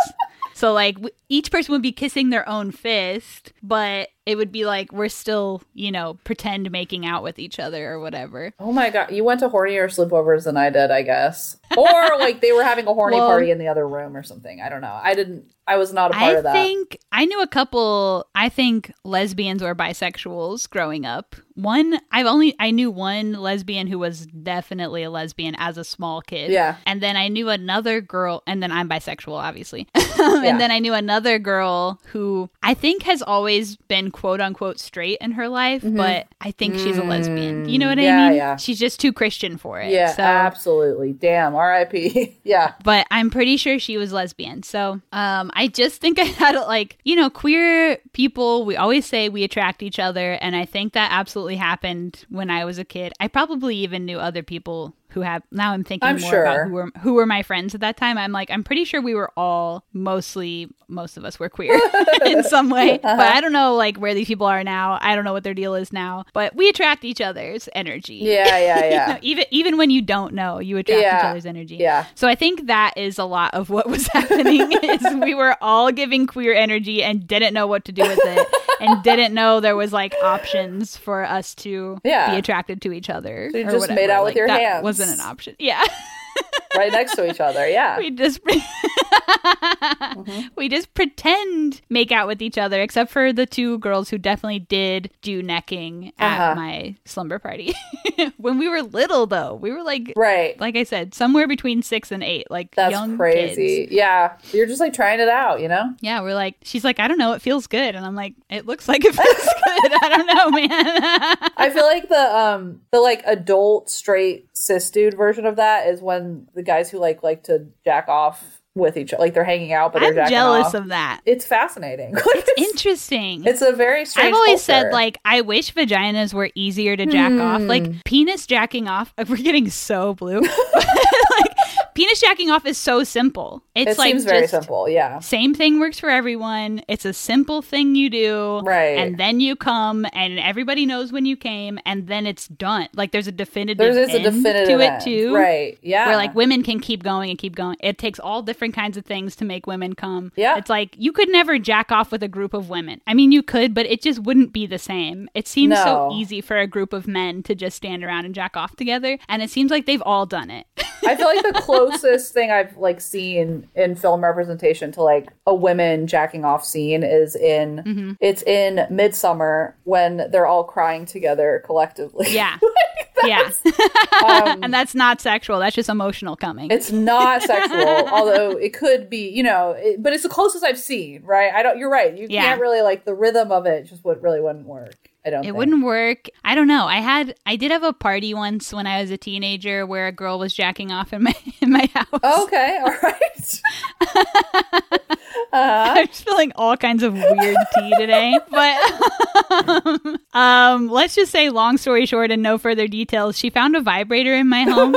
so like each person would be kissing their own fist, but it would be like we're still, you know, pretend making out with each other or whatever. Oh my god, you went to hornier sleepovers than I did, I guess. Or like they were having a horny Well- party in the other room or something. I don't know. I didn't I was not a part I of that. think I knew a couple. I think lesbians or bisexuals growing up. One, I've only I knew one lesbian who was definitely a lesbian as a small kid. Yeah. and then I knew another girl, and then I'm bisexual, obviously. Yeah. and then I knew another girl who I think has always been quote unquote straight in her life, but I think she's a lesbian. You know what Mm-hmm. Mm, yeah, I mean? yeah. She's just too Christian for it. Yeah, So absolutely. Damn, R.I.P. yeah. but I'm pretty sure she was lesbian. So um, I just think I had like you know queer people. We always say we attract each other, and I think that absolutely happened when I was a kid. I probably even knew other people who have. Now I'm thinking I'm more sure. about who were who were my friends at that time. I'm like I'm pretty sure we were all mostly most of us were queer in some way, Uh-huh. but I don't know like where these people are now. I don't know what their deal is now, but we attract each other's energy. Yeah, yeah, You yeah. know, even even when you don't know, you attract each other's energy. Yeah. So I think that is a lot of what was happening is we were all giving queer energy and didn't know what to do with it and didn't know there was like options for us to Yeah. be attracted to each other. So you just whatever. made out with your hands. Wasn't an option. Yeah. right next to each other. Yeah. we just Mm-hmm. we just pretend make out with each other except for the two girls who definitely did do necking at Uh-huh. my slumber party. when we were little though, we were like right. like I said, somewhere between six and eight, like That's young crazy. kids. Yeah. You're just like trying it out, you know? Yeah, we're like, she's like, I don't know, it feels good, and I'm like, it looks like it feels good. I don't know, man. I feel like the um the like adult straight cis dude version of that is when the guys who like like to jack off with each other like they're hanging out but they're I'm jealous off. of that. it's fascinating. Like, it's, Interesting. it's a very strange I've always said like I wish vaginas were easier to jack off. Hmm. Like penis jacking off. We're getting so blue. penis jacking off is so simple. It's it like seems very simple. Yeah. Same thing works for everyone. It's a simple thing you do. Right. And then you come and everybody knows when you came and then it's done. Like there's a definitive There's is a definitive to end. it too. Right. Yeah. Where like women can keep going and keep going. It takes all different kinds of things to make women come. Yeah. It's like you could never jack off with a group of women. I mean you could, but it just wouldn't be the same. It seems so easy for a group of men to just stand around and jack off together. And it seems like they've all done it. I feel like the closest thing I've like seen in film representation to like a women jacking off scene is in Mm-hmm. it's in Midsommar when they're all crying together collectively. Yeah. yeah. and that's not sexual. That's just emotional coming. Um, It's not sexual, although it could be, you know, it, but it's the closest I've seen, right? I don't, you're right. You Yeah. can't really like the rhythm of it just would really wouldn't work. I don't It think. wouldn't work. I don't know. I had I did have a party once when I was a teenager where a girl was jacking off in my in my house. Okay, all right. I'm just feeling all kinds of weird tea today. But um, let's just say, long story short, and no further details, she found a vibrator in my home.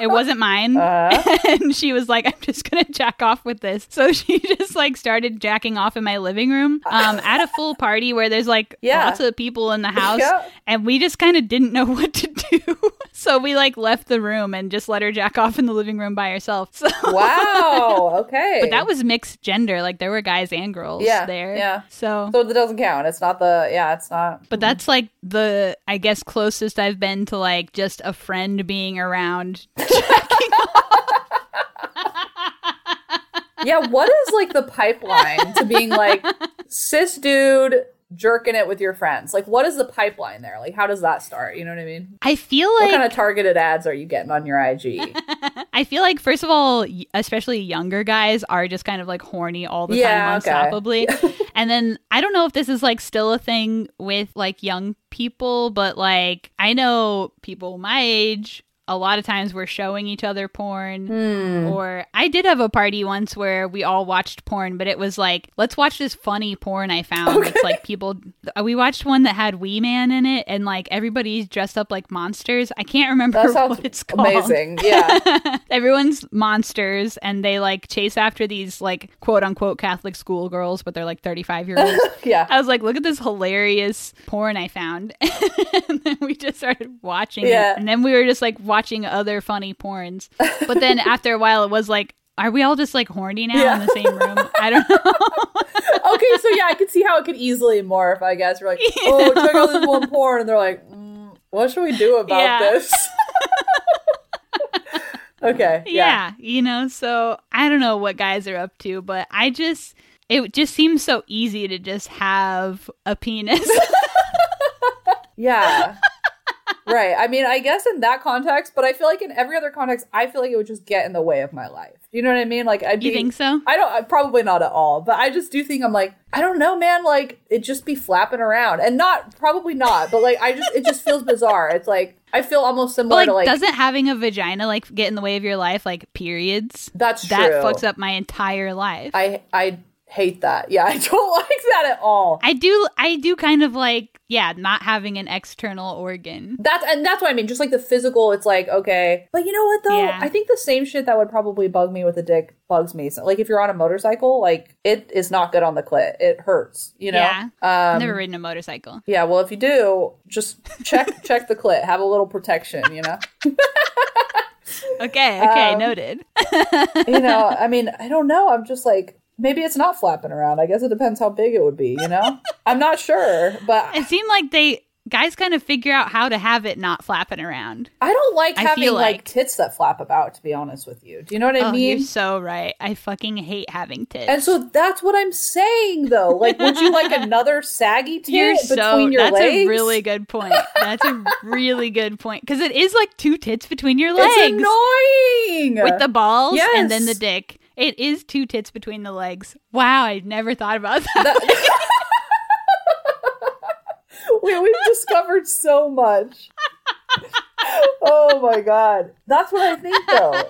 it wasn't mine, and she was like, "I'm just gonna jack off with this." So she just like started jacking off in my living room um, at a full party where there's like Yeah. lots of people in the house, Yeah. and we just kind of didn't know what to do. so we like left the room and just let her jack off in the living room by herself. So. Wow. Okay. But that was mixed gender. Like there were guys and girls Yeah, there. yeah. So, so that doesn't count. It's not the yeah. It's not. but mm-hmm. that's like the I guess closest I've been to like just a friend being around. Yeah. What is like the pipeline to being like cis dude jerking it with your friends? Like, what is the pipeline there? Like, how does that start? You know what I mean? I feel like. What kind of targeted ads are you getting on your IG? I feel like first of all, especially younger guys are just kind of like horny all the Yeah, time okay. and then I don't know if this is like still a thing with like young people, but like I know people my age a lot of times we're showing each other porn. Hmm. Or I did have a party once where we all watched porn, but it was like, let's watch this funny porn I found. It's like people. We watched one that had Wee Man in it, and like everybody's dressed up like monsters. I can't remember what it's called. amazing. Yeah. Everyone's monsters, and they like chase after these like quote unquote Catholic schoolgirls, but they're like 35 year olds. yeah. I was like, look at this hilarious porn I found. and then we just started watching Yeah. it. And then we were just like watching other funny porns. But then after a while, it was like, are we all just like horny now Yeah. in the same room? I don't know. okay, so yeah, I could see how it could easily morph. I guess we're like, oh, check out this one porn, and they're like, mm, what should we do about Yeah. this? okay, yeah. yeah, you know, so I don't know what guys are up to, but I just, it just seems so easy to just have a penis. yeah. Right. I mean, I guess in that context, but I feel like in every other context, I feel like it would just get in the way of my life. You know what I mean? Like, I'd be. you think so? I don't. I, probably not at all, but I just do think I'm like I don't know, man. Like it just be flapping around, and not probably not, but like I just it just feels bizarre. It's like I feel almost similar But to like, like doesn't having a vagina like get in the way of your life, like periods? that's That true. fucks up my entire life. I I hate that. Yeah, I don't like that at all. I do I do kind of like yeah, not having an external organ. That's and that's what I mean. Just like the physical, it's like okay, but you know what though? Yeah. I think the same shit that would probably bug me with a dick bugs me. So, like if you're on a motorcycle, like it is not good on the clit. It hurts. You know. Yeah. Um, Never ridden a motorcycle. Yeah. Well, if you do, just check check the clit. Have a little protection. You know. Okay, okay, Um, noted. you know. I mean, I don't know. I'm just like. Maybe it's not flapping around. I guess it depends how big it would be, you know? I'm not sure, but It seemed like they guys kind of figure out how to have it not flapping around. I don't like I having like, like- tits that flap about, to be honest with you. Do you know what I oh, mean? you're so right. I fucking hate having tits. And so that's what I'm saying, though. Like, would you like another saggy tit you're between so your that's legs? That's a really good point. That's a really good point because it is like two tits between your legs. It's annoying with the balls and then the dick. It is two tits between the legs. Wow, I never thought about that. That- we, we've discovered so much. oh my god, that's what I think, though.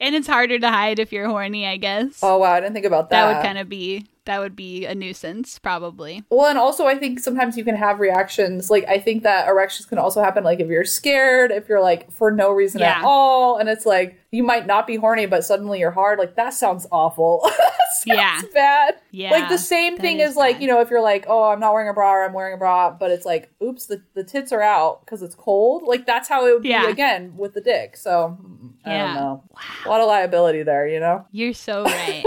and it's harder to hide if you're horny, I guess. Oh wow, I didn't think about that. that would kind of be that would be a nuisance, probably. Well, and also I think sometimes you can have reactions. Like I think that erections can also happen like if you're scared, if you're like for no reason at all, and it's like you might not be horny, but suddenly you're hard. Like that sounds awful. That Yeah. sounds bad. Yeah, Like the same thing is is like you know if you're like oh I'm not wearing a bra or I'm wearing a bra, but it's like oops the the tits are out because it's cold. Like that's how it would Yeah. be again with the dick. So I Yeah. don't know. Wow. A lot of liability there, you know. You're so right.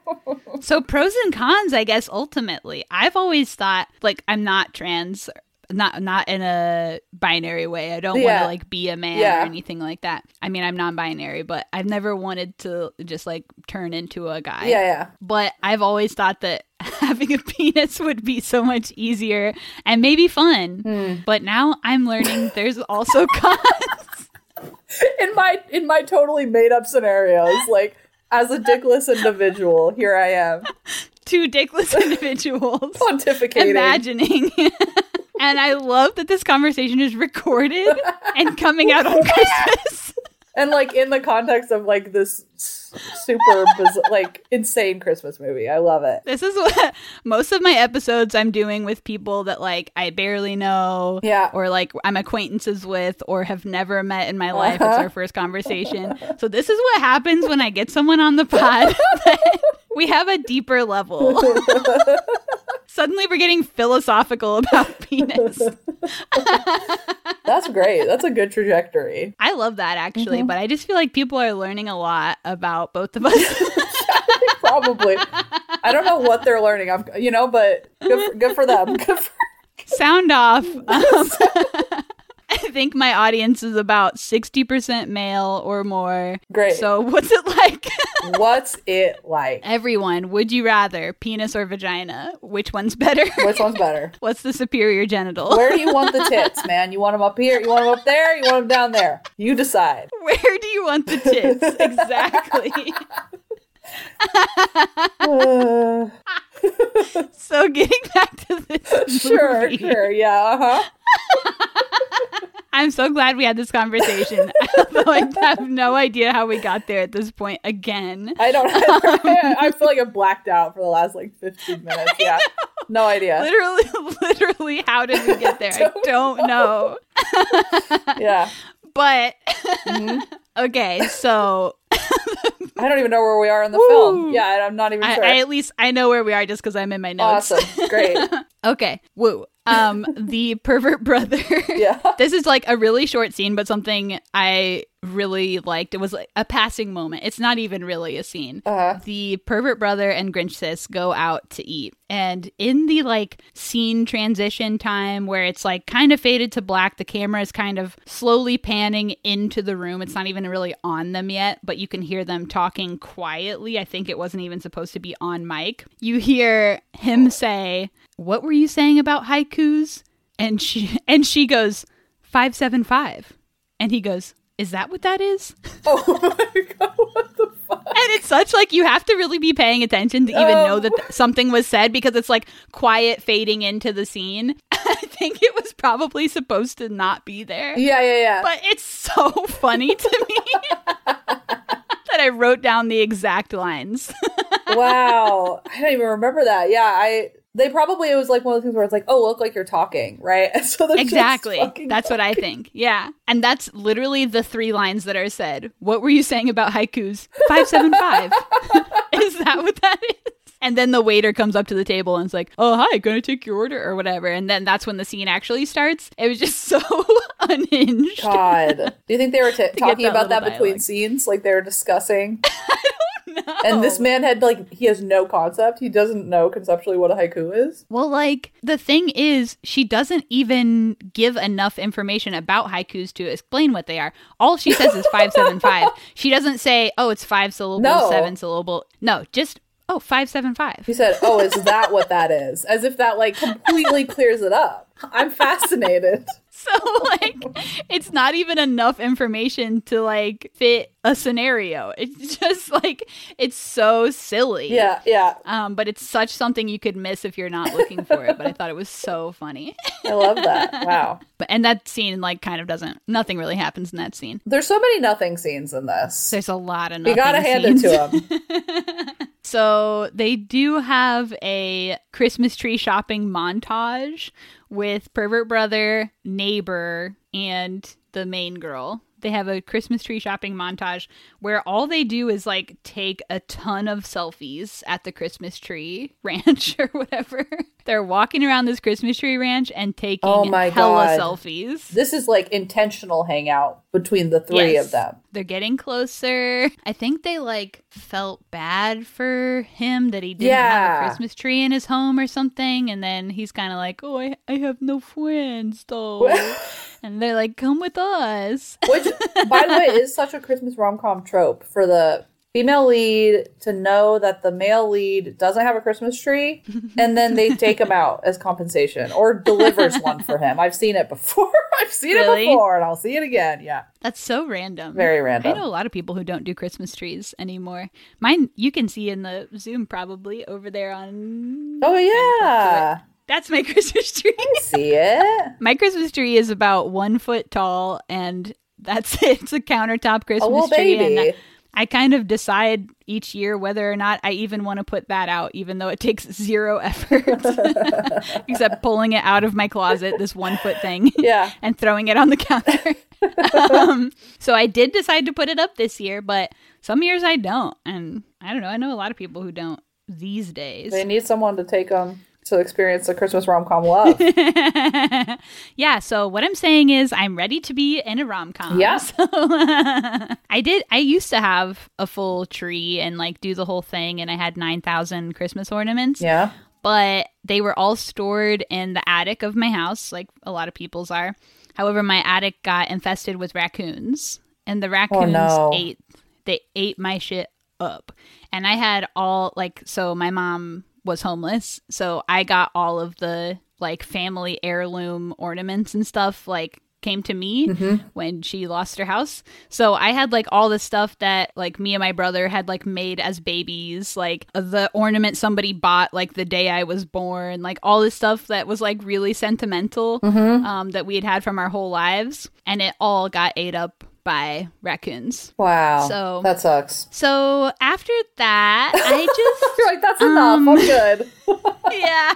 so pros and cons, I guess. Ultimately, I've always thought like I'm not trans, not not in a binary way. I don't want to like be a man Yeah. or anything like that. I mean, I'm non-binary, but I've never wanted to just like turn into a guy. Yeah, yeah. But I've always thought that having a penis would be so much easier and maybe fun. Hmm. But now I'm learning there's also cons. in my in my totally made up scenarios like as a dickless individual here i am Two dickless individuals. pontificating imagining. And I love that this conversation is recorded and coming out on Christmas. and like in the context of like this super biz- like insane christmas movie i love it This is what most of my episodes I'm doing with people that like I barely know Yeah. or like I'm acquaintances with or have never met in my life. It's Uh-huh. our first conversation. So this is what happens when I get someone on the pod. we have a deeper level. Suddenly we're getting philosophical about penis. that's great that's a good trajectory I love that actually, Mm-hmm. but I just feel like people are learning a lot about both of us. probably i don't know what they're learning i'm you know but good for, good for them good for Sound off. Um, think my audience is about 60% male or more. Great. So, what's it like? what's it like Everyone, would you rather penis or vagina? Which one's better? which one's better What's the superior genital? where do you want the tits man you want them up here you want them up there you want them down there you decide Where do you want the tits? exactly. Uh, So, getting back to this. sure movie. sure yeah uh-huh I'm so glad we had this conversation. I have no idea how we got there at this point again. I don't. I, I feel like I blacked out for the last like 15 minutes. Yeah, no idea. Literally, literally, how did we get there? I don't know. Yeah, But Mhm. okay, so I don't even know where we are in the Woo. film. Yeah, I'm not even I, sure. I at least I know where we are just because I'm in my notes. awesome, great. okay, woo. Um, the pervert brother. Yeah, this is like a really short scene, but something I really liked. It was like a passing moment. It's not even really a scene. uh-huh. The pervert brother and Grinch sis go out to eat. And in the like scene transition time where it's like kind of faded to black, the camera is kind of slowly panning into the room. It's not even really on them yet, but you can hear them talking quietly. I think it wasn't even supposed to be on mic. You hear him say, "What were you saying about haikus?" And she and she goes, 575. And he goes, "Is that what that is?" Oh my god, what the fuck? And it's such like you have to really be paying attention to even Oh. know that th- something was said because it's like quiet fading into the scene. I think it was probably supposed to not be there. Yeah, yeah, yeah. But it's so funny to me that I wrote down the exact lines. wow, I don't even remember that. Yeah, I. They probably it was like one of the things where it's like, oh, look like you're talking, right? And so they're exactly. That's what I think. Yeah. And that's literally the three lines that are said. What were you saying about haikus? 575. is that what that is? And then the waiter comes up to the table and is like, "Oh, hi, gonna take your order or whatever." And then that's when the scene actually starts. It was just so unhinged. God. Do you think they were t- talking that about that little between scenes? Like they were discussing? No. And this man had like he has no concept. He doesn't know conceptually what a haiku is. Well, like the thing is, she doesn't even give enough information about haikus to explain what they are. All she says is five seven five. She doesn't say, "Oh, it's five syllable, No. seven syllable." No, just oh, five seven five. He said, "Oh, is that what that is?" As if that like completely clears it up. I'm fascinated. So like, it's not even enough information to like fit a scenario. It's just like it's so silly. Yeah, yeah. Um, but it's such something you could miss if you're not looking for it. But I thought it was so funny. I love that. Wow. but and that scene like kind of doesn't. Nothing really happens in that scene. There's so many nothing scenes in this. There's a lot of You nothing gotta hand it to him. So they do have a Christmas tree shopping montage with pervert brother, neighbor, and the main girl. They have a Christmas tree shopping montage where all they do is like take a ton of selfies at the Christmas tree ranch or whatever. They're walking around this Christmas tree ranch and taking Oh my hella God. selfies. This is like intentional hangout between the three Yes. of them. They're getting closer. I think they like felt bad for him that he didn't have a Christmas tree in his home or something. And then he's kind of like, oh, I, I have no friends though. and they're like, come with us. Which, by the way, is such a Christmas rom com trope for the female lead to know that the male lead doesn't have a Christmas tree, and then they take him out as compensation or delivers one for him. I've seen it before. I've seen Really? it before, and I'll see it again. Yeah, That's so random. very random. I know a lot of people who don't do Christmas trees anymore. Mine, you can see in the Zoom probably over there on. Oh yeah, That's my Christmas tree. see it. My Christmas tree is about one foot tall, and that's it. It's a countertop Christmas A tree, baby. and I kind of decide each year whether or not I even want to put that out, even though it takes zero effort, except pulling it out of my closet, this one foot thing, Yeah. and throwing it on the counter. um, so I did decide to put it up this year, but some years I don't, and I don't know. I know a lot of people who don't these days. They need someone to take them to experience the Christmas rom com love. yeah, so what I'm saying is I'm ready to be in a rom com. Yeah. So, I did I used to have a full tree and like do the whole thing and I had 9,000 Christmas ornaments, Yeah. but they were all stored in the attic of my house like a lot of people's are. However, my attic got infested with raccoons and the oh, raccoons no. ate they ate my shit up. And I had all like so my mom was homeless, so I got all of the like family heirloom ornaments and stuff like came to me when she lost her house. So I had like all the stuff that like me and my brother had like made as babies, like the ornament somebody bought like the day I was born, like all this stuff that was like really sentimental um, that we had had from our whole lives, and it all got ate up by raccoons. Wow. So- that sucks. So after that, I just You're like, that's enough. Um, I'm good. yeah.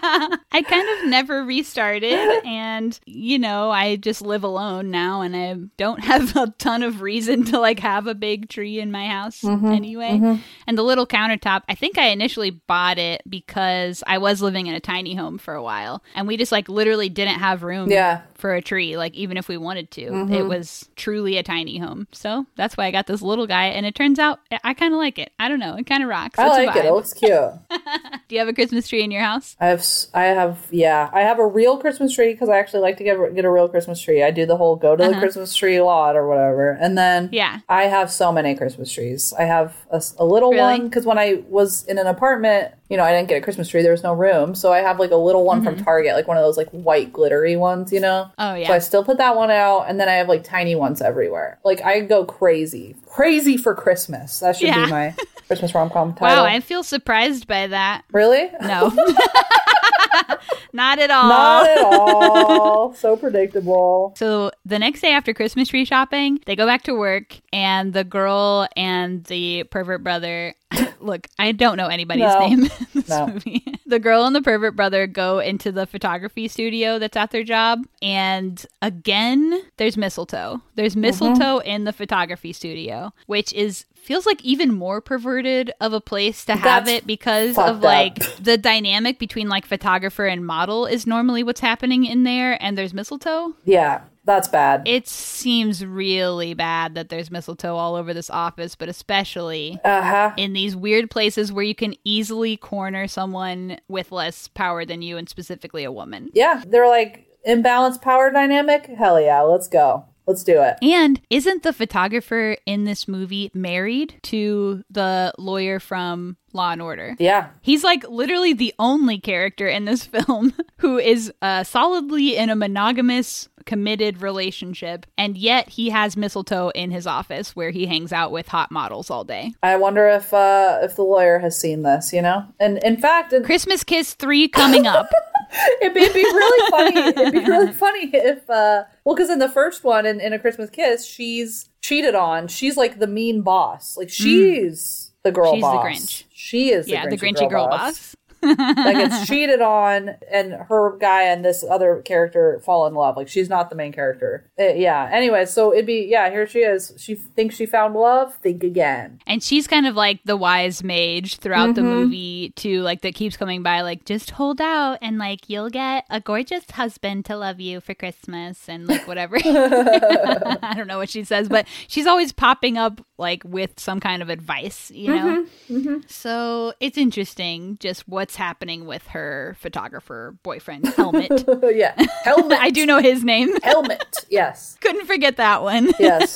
I kind of never restarted. And, you know, I just live alone now and I don't have a ton of reason to like have a big tree in my house Mm-hmm, anyway. And the little countertop, I think I initially bought it because I was living in a tiny home for a while and we just like literally didn't have room Yeah. For a tree, like even if we wanted to. It was truly a tiny home. So that's why I got this little guy. And it turns out I- kind of like it. I don't know. It kind of rocks. I It's a like it. It looks cute. Do you have a Christmas tree in your house? I have, I have, yeah, I have a real Christmas tree because I actually like to get get a real Christmas tree. I do the whole go to the Christmas tree lot or whatever, and then Uh-huh. Yeah. I have so many Christmas trees. I have a little Really? one because when I was in an apartment, you know, I didn't get a Christmas tree. There was no room, so I have like a little one from Target, like one of those like white glittery ones, you know. Mm-hmm. Oh, yeah. So I still put that one out, and then I have like tiny ones everywhere. Like I go crazy, crazy for Christmas. That should Yeah. be my Christmas rom com title. Wow, I feel surprised by that. really? No. Not at all. Not at all. so predictable. So the next day after Christmas tree shopping, they go back to work, and the girl and the pervert brother. Look, I don't know anybody's No. name in this No. movie. The girl and the pervert brother go into the photography studio that's at their job, and again, there's mistletoe. There's mm-hmm. mistletoe in the photography studio, which is feels like even more perverted of a place to have That's it because of up. like the dynamic between like photographer and model is normally what's happening in there, and there's mistletoe. Yeah, that's bad. It seems really bad that there's mistletoe all over this office, but especially Uh huh. in these weird places where you can easily corner someone with less power than you, and specifically a woman. Yeah, they're like imbalanced power dynamic. Hell yeah, let's go. Let's do it. And isn't the photographer in this movie married to the lawyer from Law and Order? Yeah. He's like literally the only character in this film who is uh, solidly in a monogamous, committed relationship, and yet he has mistletoe in his office where he hangs out with hot models all day. I wonder if uh if the lawyer has seen this, you know? And in fact, it, Christmas Kiss 3 coming up. it'd be really funny. It'd be really funny if uh well, because in the first one, in, in A Christmas Kiss, she's cheated on. She's like the mean boss. Like she's the girl Mm. She's the. Grinch. She is the yeah, the Grinchy Grinchy girl boss. That it's cheated on and her guy and this other character fall in love. Like she's not the main character. Uh, yeah. Anyway so it'd be yeah here she is. She thinks she found love? Think again. And she's kind of like the wise mage throughout the mm-hmm. movie, too, like that keeps coming by, like, just hold out and like you'll get a gorgeous husband to love you for Christmas and like whatever. I don't know what she says, but she's always popping up like with some kind of advice, you know? Mm-hmm. Mm-hmm. So it's interesting just what's happening with her photographer boyfriend, Helmet. yeah helmet I do know his name. helmet yes Couldn't forget that one. yes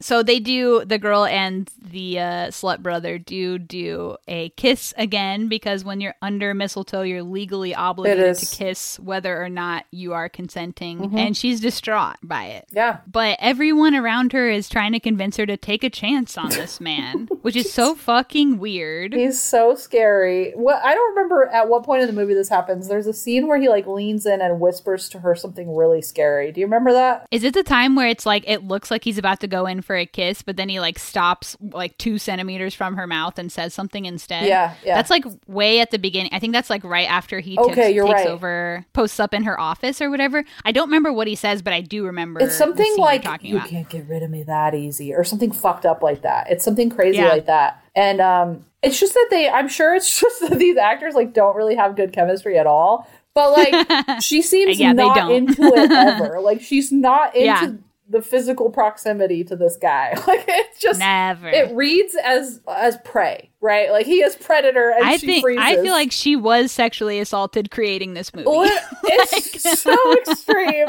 So they do the girl and the uh, slut brother do do a kiss again because when you're under mistletoe, you're legally obligated to kiss whether or not you are consenting, and she's distraught by it. yeah But everyone around her is trying to convince her to take a chance on this man, which is so fucking weird. he's so scary what i don't remember at what point in the movie this happens there's a scene where he like leans in and whispers to her something really scary do you remember that Is it the time where it's like it looks like he's about to go in for a kiss, but then he like stops like two centimeters from her mouth and says something instead? Yeah, yeah. That's like way at the beginning. I think that's like right after he Okay, takes, you're takes right. over, posts up in her office or whatever. I don't remember what he says, but I do remember. It's something like you about. can't get rid of me that easy, or something fucked up like that. It's something crazy Yeah. like that, and um, it's just that they. I'm sure it's just that these actors like don't really have good chemistry at all. But like, she seems Yeah, not into it ever. like, she's not into Yeah. the physical proximity to this guy. Like, it's just Never. it reads as as prey, right? Like he is predator, and I she think freezes. I feel like she was sexually assaulted creating this movie. What- it's so extreme.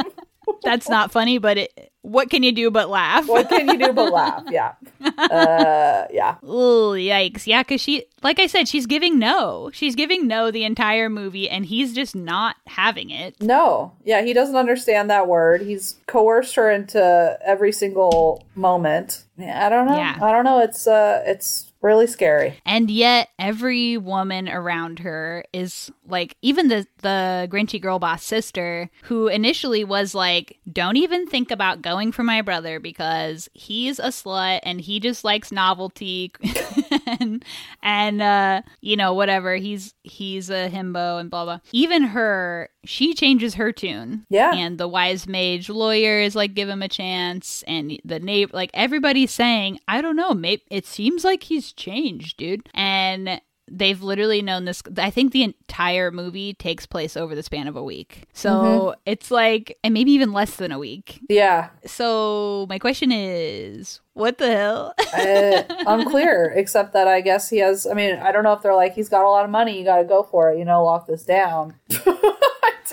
That's not funny, but it, what can you do but laugh? What can you do but laugh? Yeah, uh, yeah. Ooh, yikes. Yeah, because she, like I said, she's giving no. She's giving no the entire movie, and he's just not having it. No, yeah, he doesn't understand that word. He's coerced her into every single moment. Yeah, I don't know. Yeah. I don't know. It's uh, it's really scary. And yet every woman around her is like even the the Grinchy girl boss sister who initially was like don't even think about going for my brother because he's a slut and he just likes novelty and and uh you know whatever he's he's a himbo and blah blah. Even her she changes her tune. Yeah. And the wise mage lawyer is like give him a chance and the neighbor like everybody's saying I don't know maybe it seems like he's changed dude and they've literally known this i think the entire movie takes place over the span of a week so Mm-hmm. it's like and maybe even less than a week Yeah. so my question is what the hell Uh, unclear, except that I guess he has. I mean, I don't know if they're like, he's got a lot of money, you got to go for it, you know, lock this down.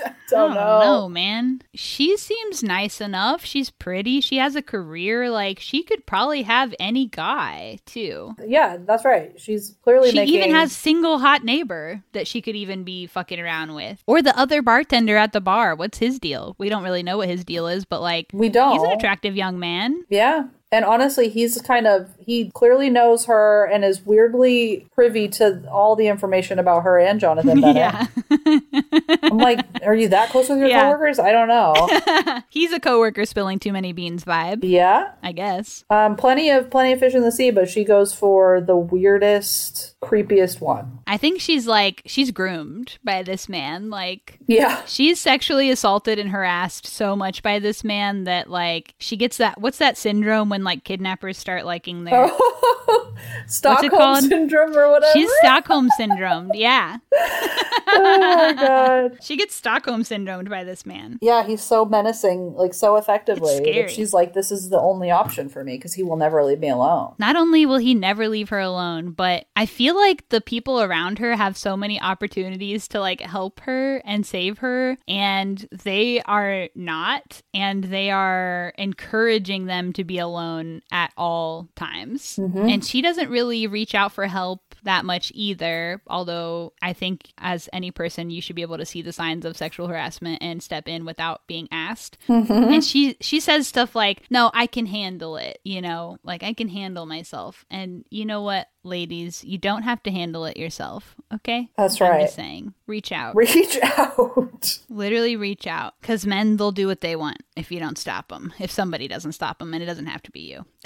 I don't I know. don't know, man. She seems nice enough. She's pretty. She has a career. Like she could probably have any guy too. Yeah, that's right. She's clearly She making. even has single hot neighbor that she could even be fucking around with, or the other bartender at the bar. What's his deal? We don't really know what his deal is, but like We don't. He's an attractive young man. Yeah. And honestly, he's kind of, he clearly knows her and is weirdly privy to all the information about her and Jonathan Bennett. Yeah, I'm like, are you that close with your Yeah. coworkers? I don't know. he's a coworker spilling too many beans vibe. yeah. I guess. Um, plenty of plenty of fish in the sea, but she goes for the weirdest, creepiest one. I think she's like she's groomed by this man. Like Yeah. She's sexually assaulted and harassed so much by this man that like she gets that what's that syndrome when like kidnappers start liking their oh, Stockholm syndrome or whatever. She's Stockholm syndromed. Yeah. oh my god. She gets Stockholm syndromed by this man. Yeah, he's so menacing, like so effectively. She's like, this is the only option for me because he will never leave me alone. Not only will he never leave her alone, but I feel like the people around her have so many opportunities to like help her and save her, and they are not, and they are encouraging them to be alone at all times. Mm-hmm. And she doesn't really reach out for help that much either, although I think as any person you should be able to see the signs of sexual harassment and step in without being asked. Mm-hmm. And she she says stuff like, "No, I can handle it," you know, like I can handle myself. And you know what, ladies, you don't have to handle it yourself, okay? That's I'm right. saying. Reach out. Reach out. Literally reach out cuz men they'll do what they want if you don't stop them. If somebody doesn't stop them and it doesn't have to be you.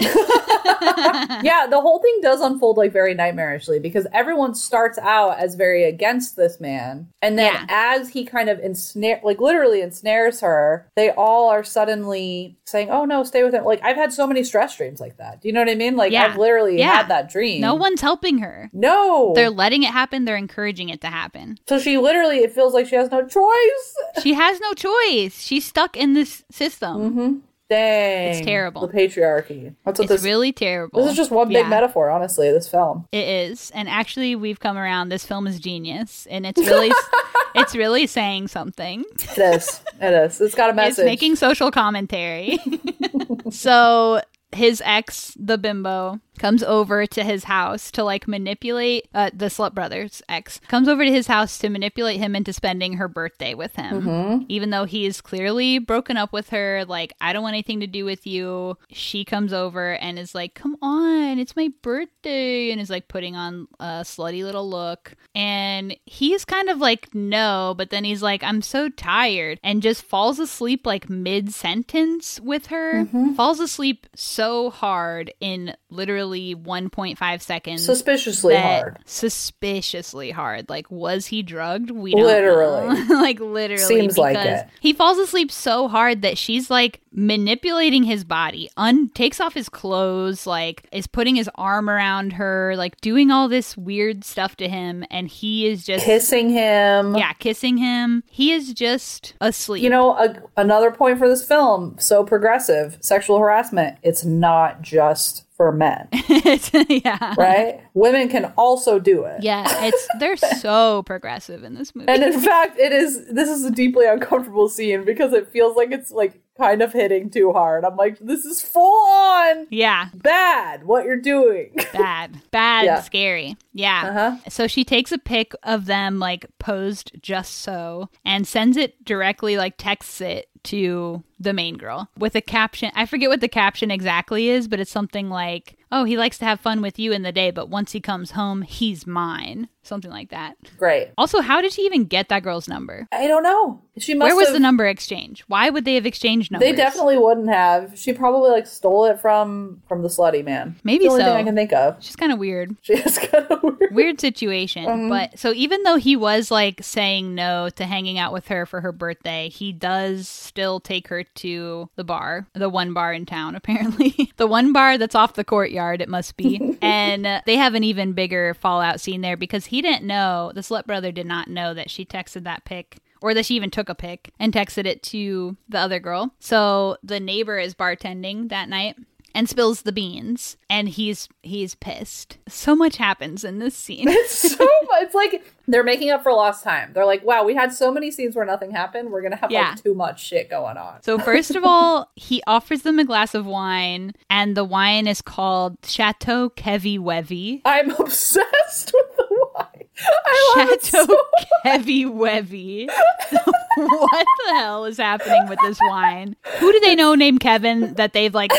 yeah, the whole thing does unfold like very nightmarishly because everyone starts out as very against this man. And then Yeah. as he kind of ensnare like literally ensnares her, they all are suddenly saying, Oh no, stay with him. Like I've had so many stress dreams like that. Do you know what I mean? Like Yeah. I've literally Yeah. had that dream. No one's helping her. No. They're letting it happen, they're encouraging it to happen. so she literally it feels like she has no choice. She has no choice. She's stuck in this system. Mm-hmm. Dang. It's terrible. The patriarchy. That's what It's this really terrible. This is just one big Yeah. metaphor, honestly, this film. It is, and actually, we've come around. This film is genius, and it's really, it's really saying something. It is. It is. It's got a message. It's making social commentary. so his ex, the bimbo, comes over to his house to like manipulate uh, the slut brother's ex comes over to his house to manipulate him into spending her birthday with him. Even though he is clearly broken up with her like i don't want anything to do with you she comes over and is like come on it's my birthday and is like putting on a slutty little look. And he's kind of like no but then he's like i'm so tired and just falls asleep like mid sentence with her. Falls asleep so hard in literally 1.5 seconds Suspiciously hard. Suspiciously hard. Like, was he drugged? We don't Literally. like, literally. Seems like it. He falls asleep so hard that she's like manipulating his body, un takes off his clothes, like is putting his arm around her, like doing all this weird stuff to him, and he is just Kissing him. yeah, kissing him. He is just asleep. You know, a, another point for this film, so progressive, sexual harassment, it's not just for men, yeah. right? Women can also do it. Yeah, it's they're so progressive in this movie. And in fact, it is this is a deeply uncomfortable scene because it feels like it's like kind of hitting too hard. I'm like, this is full on yeah, bad what you're doing. bad, bad, Yeah. scary. Yeah. Uh-huh. So she takes a pic of them like posed just so and sends it directly, like texts it to the main girl with a caption. I forget what the caption exactly is, but it's something like, "Oh, he likes to have fun with you in the day, but once he comes home, he's mine." Something like that. Great. Also, how did she even get that girl's number? I don't know. She must Where was have, the number exchange? Why would they have exchanged numbers? They definitely wouldn't have. She probably like stole it from from the slutty man. Maybe the only so. thing I can think of. She's kind of weird. She is kind of weird. Weird situation. Mm-hmm. But so even though he was like saying no to hanging out with her for her birthday, he does still take her to the bar, the one bar in town, apparently. the one bar that's off the courtyard, it must be. and they have an even bigger fallout scene there because he didn't know, the slut brother did not know that she texted that pic or that she even took a pic and texted it to the other girl. So the neighbor is bartending that night and spills the beans and he's he's pissed. So much happens in this scene. It's so much. It's like they're making up for lost time. They're like, wow, we had so many scenes where nothing happened. We're gonna have Yeah. like too much shit going on. So first of all, he offers them a glass of wine and the wine is called Chateau Kevi Wevy. I'm obsessed with the wine. I love Chateau so Kevi Wevy. what the hell is happening with this wine? Who do they know named Kevin that they've like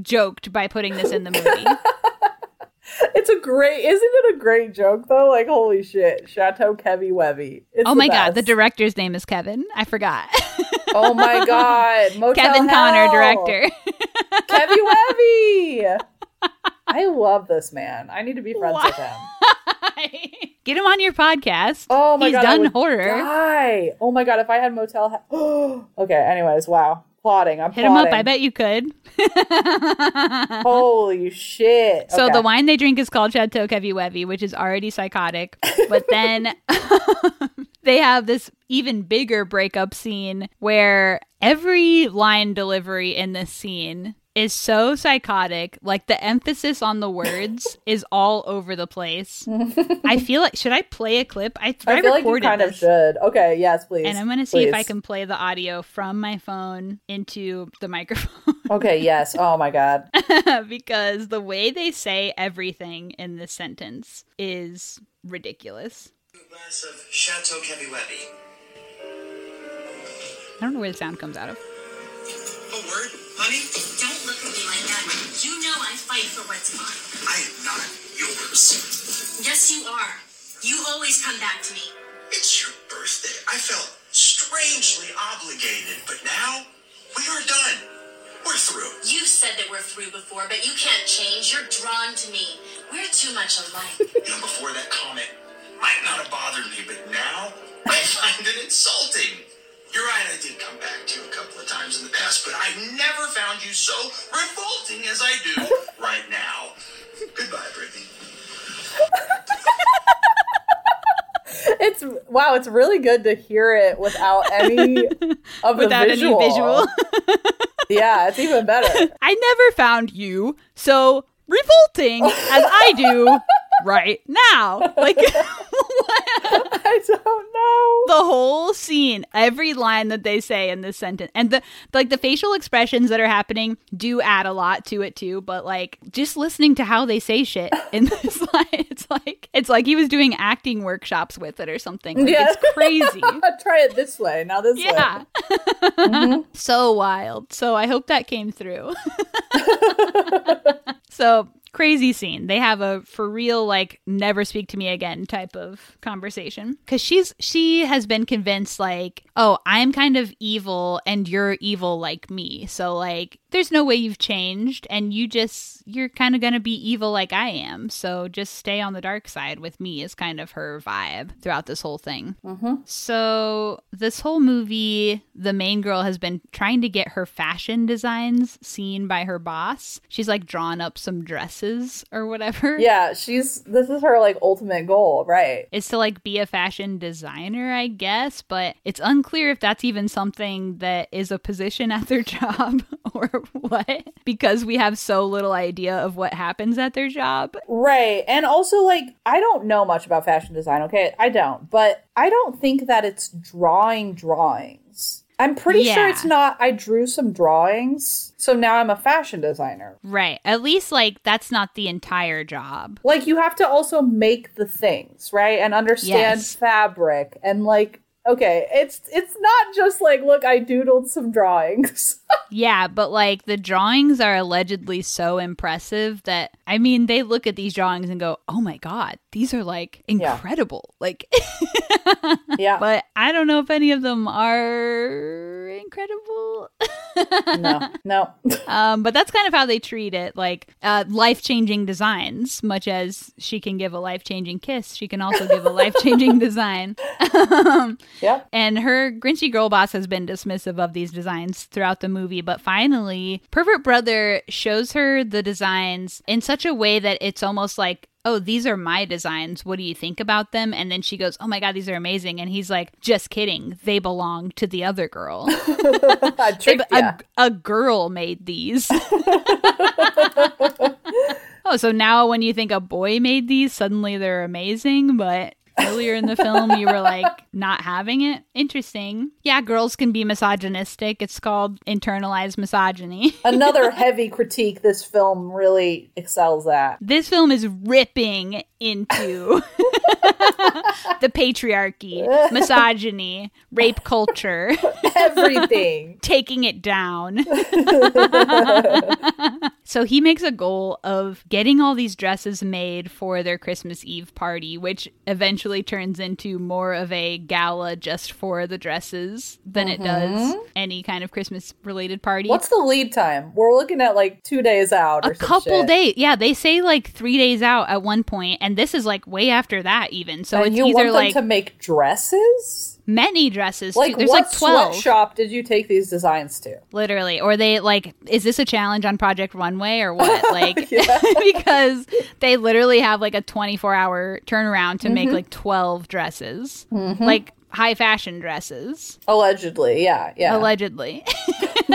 joked by putting this in the movie? It's a great, isn't it a great joke though? Like, holy shit, Chateau Kevy Webby. It's Oh the my god, the director's name is Kevin. I forgot. Oh my god, Motel Kevin Connor, director. Kevy Webby. I love this man. I need to be friends with him. Get him on your podcast. Oh my He's god, done horror. Die. Oh my god, if I had Motel Hell. okay. Anyways, wow, plotting. I'm Hit him up. I bet you could. Holy shit. So Okay. the wine they drink is called Chateau Kevi which is already psychotic. But then they have this even bigger breakup scene where every line delivery in this scene is so psychotic. Like the emphasis on the words is all over the place. I feel like should I play a clip? I, I feel like you recorded kind of should. Okay, yes, please. And I'm going to see if I can play the audio from my phone into the microphone. Okay, yes. Oh my god. because the way they say everything in this sentence is ridiculous. Of Chateau I don't know where the sound comes out of. A word, honey? Don't look at me like that. You know I fight for what's mine. I am not yours. Yes, you are. You always come back to me. It's your birthday. I felt strangely obligated, but now we are done. We're through. You said that we're through before, but you can't change. You're drawn to me. We're too much alike. You know, before that comment might not have bothered me, but now I find it insulting. You're right, I did come back to you a couple of times in the past, but I've never found you so revolting as I do right now. Goodbye, Brittany. It's wow, it's really good to hear it without any of Without the visual. any visual. yeah, it's even better. I never found you so revolting as I do right now. Like I don't know. the whole scene, every line that they say in this sentence, and the like the facial expressions that are happening do add a lot to it too. But like just listening to how they say shit in this line, it's like it's like he was doing acting workshops with it or something. Like, Yeah. It's crazy. Try it this way, now this Yeah. way. Mm-hmm. so wild. So I hope that came through. so crazy scene. They have a for real like never speak to me again type of conversation cuz she's she has been convinced like, "Oh, I'm kind of evil and you're evil like me." So like there's no way you've changed and you just you're kind of going to be evil like I am. So just stay on the dark side with me is kind of her vibe throughout this whole thing. Mm-hmm. So, this whole movie, the main girl has been trying to get her fashion designs seen by her boss. She's like drawn up some dresses or whatever. Yeah, she's this is her like ultimate goal, right? Is to like be a fashion designer, I guess, but it's unclear if that's even something that is a position at their job or what because we have so little idea of what happens at their job. Right. And also like I don't know much about fashion design, okay? I don't. But I don't think that it's drawing drawings. I'm pretty sure it's not I drew some drawings, so now I'm a fashion designer. Right. At least like that's not the entire job. Like you have to also make the things, right? And understand Yes. fabric and like okay, it's it's not just like look, I doodled some drawings. Yeah, but like the drawings are allegedly so impressive that I mean, they look at these drawings and go, "Oh my god, these are like Yeah. incredible." Like yeah, but I don't know if any of them are incredible. no, no. um, but that's kind of how they treat it, like uh, life-changing designs. Much as she can give a life-changing kiss, she can also give a life-changing design. Yep. And her Grinchy girl boss has been dismissive of these designs throughout the movie, but finally, Pervert Brother shows her the designs in such a way that it's almost like, oh, these are my designs. What do you think about them? And then she goes, oh my God, these are amazing. And he's like, just kidding. They belong to the other girl. Tricked a, a girl made these. oh, so now when you think a boy made these, suddenly they're amazing, but earlier in the film you were like not having it. Interesting. Yeah, girls can be misogynistic. It's called internalized misogyny. Another heavy critique this film really excels at. This film is ripping into the patriarchy, misogyny, rape culture, Everything. taking it down. so he makes a goal of getting all these dresses made for their Christmas Eve party, which eventually turns into more of a gala just for the dresses than it mm-hmm. does any kind of Christmas related party. What's the lead time? We're looking at like two days out. Or a couple days. Yeah, they say like three days out at one point, and this is like way after that even. So and it's you either want them like to make dresses? many dresses. Like There's what like twelve. sweatshop did you take these designs to? literally or they like is this a challenge on project runway or what like because they literally have like a 24 hour turnaround to Mm-hmm. make like 12 dresses like high fashion dresses Allegedly, yeah, yeah. allegedly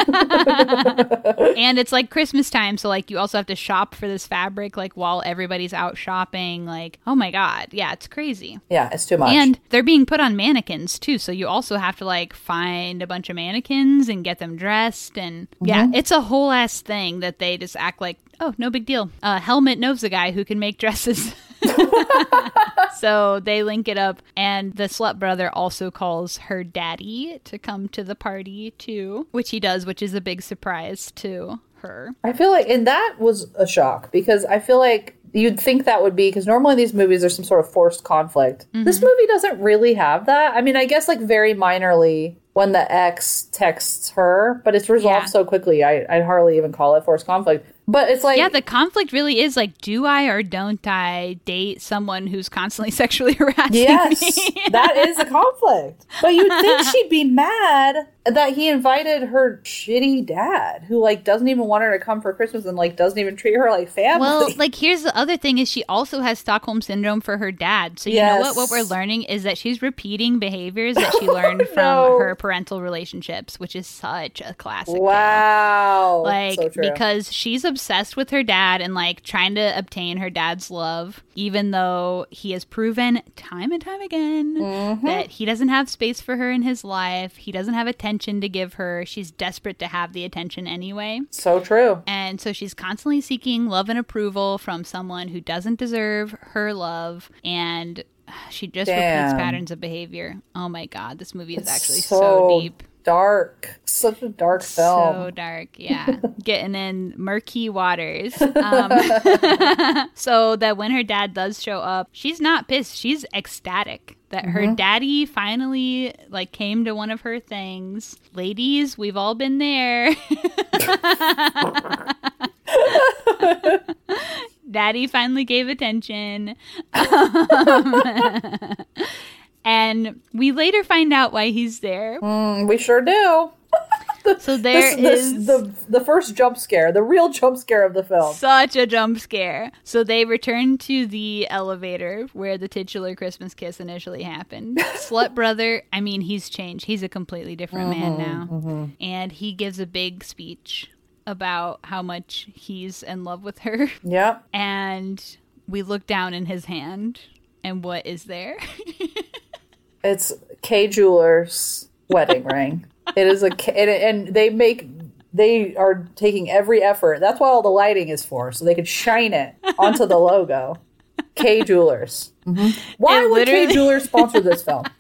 and it's like christmas time so like you also have to shop for this fabric like while everybody's out shopping like oh my god yeah it's crazy yeah, it's too much. and they're being put on mannequins too. So you also have to like find a bunch of mannequins and get them dressed. And yeah, it's a whole ass thing that they just act like, oh, no big deal. Uh, Helmet knows a guy who can make dresses. so they link it up. And the slut brother also calls her daddy to come to the party too, which he does, which is a big surprise to her. I feel like, and that was a shock because I feel like you'd think that would be because normally in these movies there's some sort of forced conflict. This mm-hmm. movie doesn't really have that. I mean, I guess like very minorly when the ex texts her, but it's resolved Yeah. so quickly. I, I'd hardly even call it forced conflict. But it's like, Yeah, the conflict really is like, do I or don't I date someone who's constantly sexually harassing Yes, me? that is a conflict. But you'd think she'd be mad that he invited her shitty dad, who like doesn't even want her to come for Christmas and like doesn't even treat her like family. Well, like here's the other thing is she also has Stockholm syndrome for her dad. So you know what what we're learning is that she's repeating behaviors that she oh, learned from no. her parental relationships, which is such a classic. tale. wow, Like so because she's obsessed with her dad and like trying to obtain her dad's love, even though he has proven time and time again Mm-hmm. that he doesn't have space for her in his life. He doesn't have attention to give her. She's desperate to have the attention anyway. so true. And so she's constantly seeking love and approval from someone who doesn't deserve her love. And she just repeats patterns of behavior. Oh my God, this movie is actually so, so, deep. Dark, such a dark film. So dark, yeah. Getting in murky waters. Um, so that when her dad does show up, she's not pissed. She's ecstatic that Mm-hmm. her daddy finally like came to one of her things. Ladies, we've all been there. Daddy finally gave attention. Um, and we later find out why he's there. Mm, we sure do. So there This, is this, the the first jump scare, the real jump scare of the film. such a jump scare. So they return to the elevator where the titular Christmas kiss initially happened. Slut brother, I mean, he's changed. He's a completely different man now. And he gives a big speech about how much he's in love with her. Yep. And we look down in his hand, and what is there? It's Kay Jewelers wedding ring. It is a Kay, and, and they make they are taking every effort. That's what all the lighting is for, so they could shine it onto the logo. Kay Jewelers. Mhm. Why It would Kay Jewelers sponsor this film?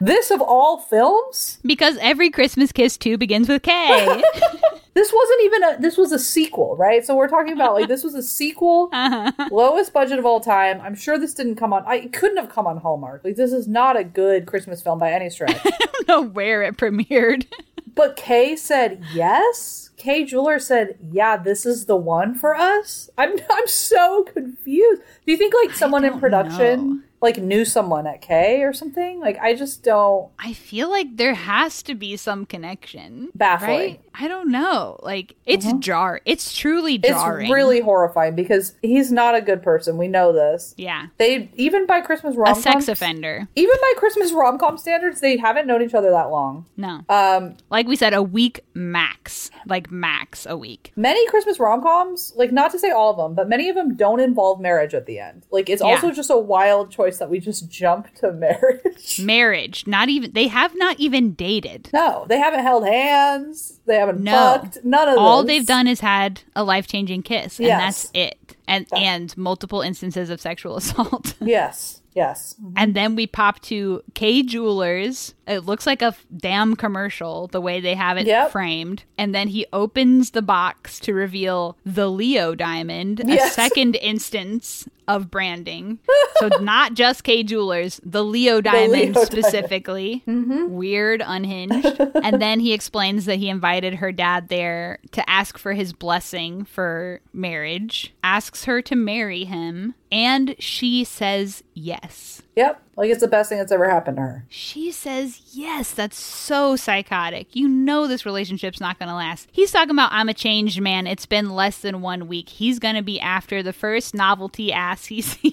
This of all films? Because every Christmas Kiss too begins with K. This wasn't even a this was a sequel, right? So we're talking about like this was a sequel, uh-huh. lowest budget of all time. I'm sure this didn't come on I it couldn't have come on Hallmark. Like this is not a good Christmas film by any stretch. I don't know where it premiered. but Kay said yes. Kay Jeweler said, "Yeah, this is the one for us." I'm I'm so confused. Do you think like someone in production know. Like knew someone at Kay or something? Like I just don't I feel like there has to be some connection. Baffling. Right? I don't know. Like, it's jar. It's truly jarring. It's really horrifying because he's not a good person. We know this. Yeah. They even by Christmas A rom sex offender. Even by Christmas rom com standards, they haven't known each other that long. No. Um, like we said, a week max. Like, max a week. many Christmas rom coms, like not to say all of them, but many of them don't involve marriage at the end. Like it's Yeah. also just a wild choice that we just jump to marriage. Marriage. Not even, they have not even dated. no, they haven't held hands. They haven't No. fucked. None of All this. they've done is had a life changing kiss. And Yes. that's it. And, and multiple instances of sexual assault. Yes. Yes. And then we pop to Kay Jewelers. It looks like a f- damn commercial the way they have it Yep. framed. And then he opens the box to reveal the Leo diamond, a second instance of branding. so not just Kay Jewelers, the Leo diamond Leo diamond. specifically. Mm-hmm. Weird, unhinged. and then he explains that he invited her dad there to ask for his blessing for marriage, asks her to marry him, and she says yes. Yep. Like it's the best thing that's ever happened to her. She says, Yes, that's so psychotic. You know this relationship's not going to last. He's talking about, I'm a changed man. It's been less than one week. He's going to be after the first novelty ass he sees.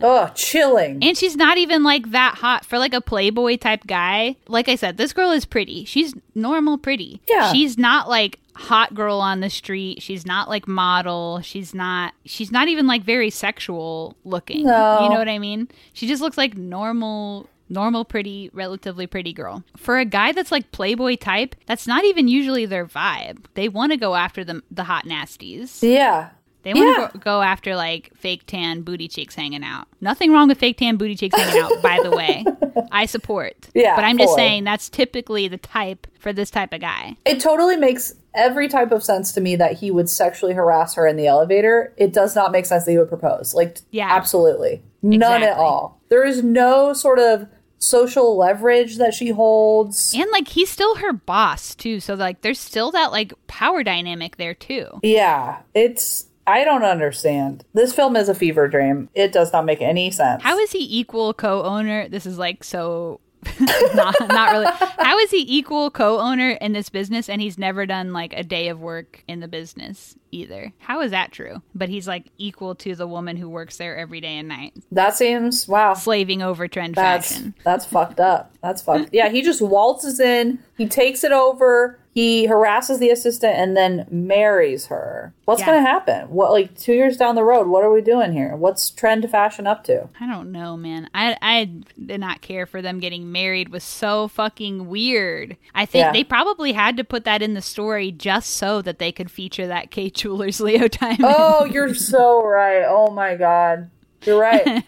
Oh, chilling. and she's not even like that hot for like a Playboy type guy. Like I said, this girl is pretty. She's normal pretty. Yeah. She's not like hot girl on the street. She's not like model. She's not she's not even like very sexual looking. No. You know what I mean? She just looks like normal normal pretty relatively pretty girl. For a guy that's like Playboy type, that's not even usually their vibe. They want to go after the the hot nasties. yeah. They want to Yeah. go, go after like fake tan booty cheeks hanging out. Nothing wrong with fake tan booty cheeks hanging out, by the way. I support. Yeah, But I'm just fully. saying that's typically the type for this type of guy. It totally makes every type of sense to me that he would sexually harass her in the elevator. It does not make sense that he would propose. Like, Yeah. absolutely. None at all. There is no sort of social leverage that she holds. And like he's still her boss too. So like there's still that like power dynamic there too. Yeah, it's. I don't understand. This film is a fever dream. It does not make any sense. How is he equal co-owner? This is like so not not really. How is he equal co-owner in this business and he's never done like a day of work in the business either? How is that true? But he's like equal to the woman who works there every day and night, that seems wow. slaving over trend That's fashion. that's fucked up. That's fucked. Yeah, he just waltzes in. He takes it over. He harasses the assistant and then marries her. What's Yeah. going to happen? What like 2 years down the road, what are we doing here? What's trend fashion up to? I don't know, man. I I did not care for them getting married was so fucking weird. I think Yeah. they probably had to put that in the story just so that they could feature that Kay Jewelers Leo Diamond. Oh, you're so right. Oh my god. You're right.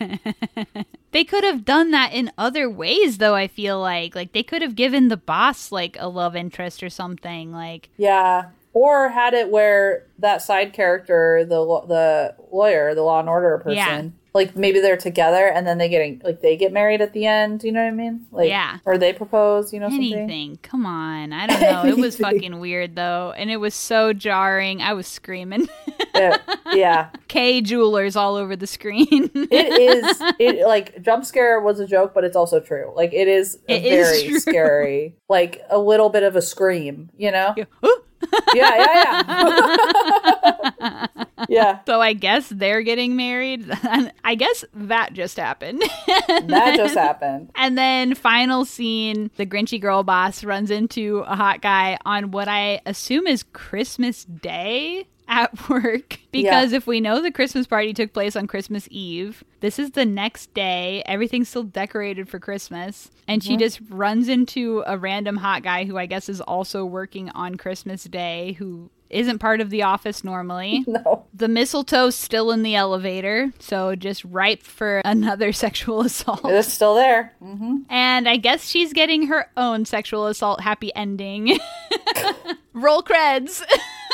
They could have done that in other ways though, I feel like. Like they could have given the boss like a love interest or something. Like yeah. Or had it where that side character, the the lawyer, the law and order person, Yeah. Like maybe they're together and then they get like they get married at the end. You know what I mean? Like, Yeah. Or they propose. You know something? anything. Come on. I don't know. It was fucking weird though. And it was so jarring. I was screaming. Yeah. yeah. Kay Jewelers all over the screen. It is it like jump scare was a joke, but it's also true. Like it is It is very true. scary. Like a little bit of a scream, you know? Ooh. Yeah, yeah, yeah. Yeah. So I guess they're getting married. I guess that just happened. That just happened. and then final scene, the Grinchy girl boss runs into a hot guy on what I assume is Christmas Day at work because if we know the Christmas party took place on Christmas Eve, this is the next day. Everything's still decorated for Christmas. And she just runs into a random hot guy who I guess is also working on Christmas Day who isn't part of the office normally. No. The mistletoe's still in the elevator, so just ripe for another sexual assault. It's still there. Mm-hmm. And I guess she's getting her own sexual assault happy ending. Roll creds.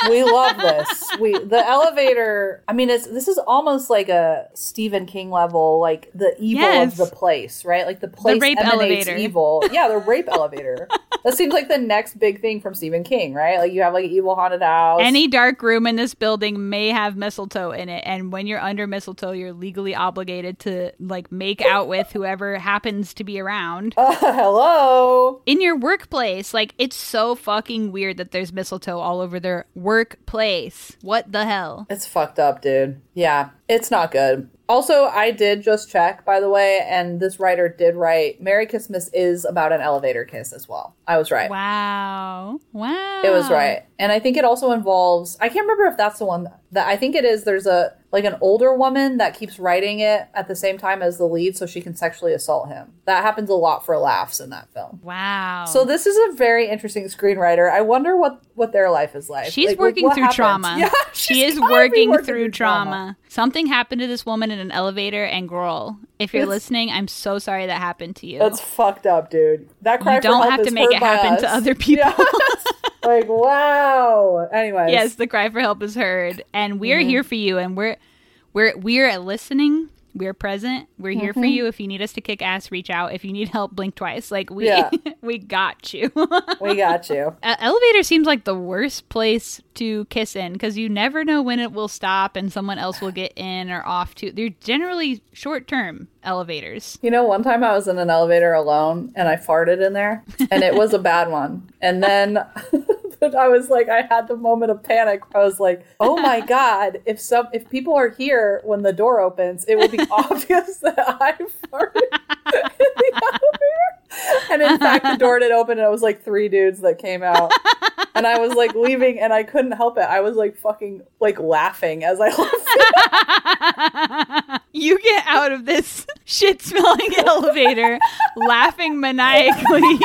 we love this. We the elevator. I mean, it's this is almost like a Stephen King level, like the evil Yes. of the place, right? Like the place the rape emanates elevator. evil. Yeah, the rape elevator. That seems like the next big thing from Stephen King, right? Like you have like an evil haunted house. Any dark room in this building may have mistletoe in it, and when you're under mistletoe, you're legally obligated to like make out with whoever happens to be around. Uh, hello. In your workplace, like it's so fucking weird that there's mistletoe all over their workplace. What the hell? It's fucked up, dude. Yeah, it's not good. Also, I did just check, by the way, and this writer did write Merry Christmas is about an elevator kiss as well. I was right. Wow. Wow. It was right. And I think it also involves I can't remember if that's the one that I think it is there's a like an older woman that keeps writing it at the same time as the lead so she can sexually assault him. That happens a lot for laughs in that film. Wow. So this is a very interesting screenwriter. I wonder what what their life is like. She's Like, working what through happens? trauma. Yeah, she is be working, through trauma. Something happened to this woman in an elevator, and girl, if you're It's- listening, I'm so sorry that happened to you. That's fucked up, dude. That cry you don't have to make it happen to other people. Yes. like wow. Anyways, yes, the cry for help is heard, and we're Mm-hmm. here for you, and we're we're we're listening. We're present. We're here Mm-hmm. for you. If you need us to kick ass, reach out. If you need help, blink twice. Like we Yeah. we got you. we got you. Elevator seems like the worst place to kiss in because you never know when it will stop and someone else will get in or off too. They're generally short term elevators. You know, one time I was in an elevator alone and I farted in there, and it was a bad one. And then but I was like, I had the moment of panic. I was like, oh my god, if some if people are here when the door opens, it will be obvious that I farted in the elevator. And in fact, the door did open, and it was like three dudes that came out. And I was like leaving, and I couldn't help it. I was like fucking like laughing as I left. You get out of this shit smelling elevator laughing maniacally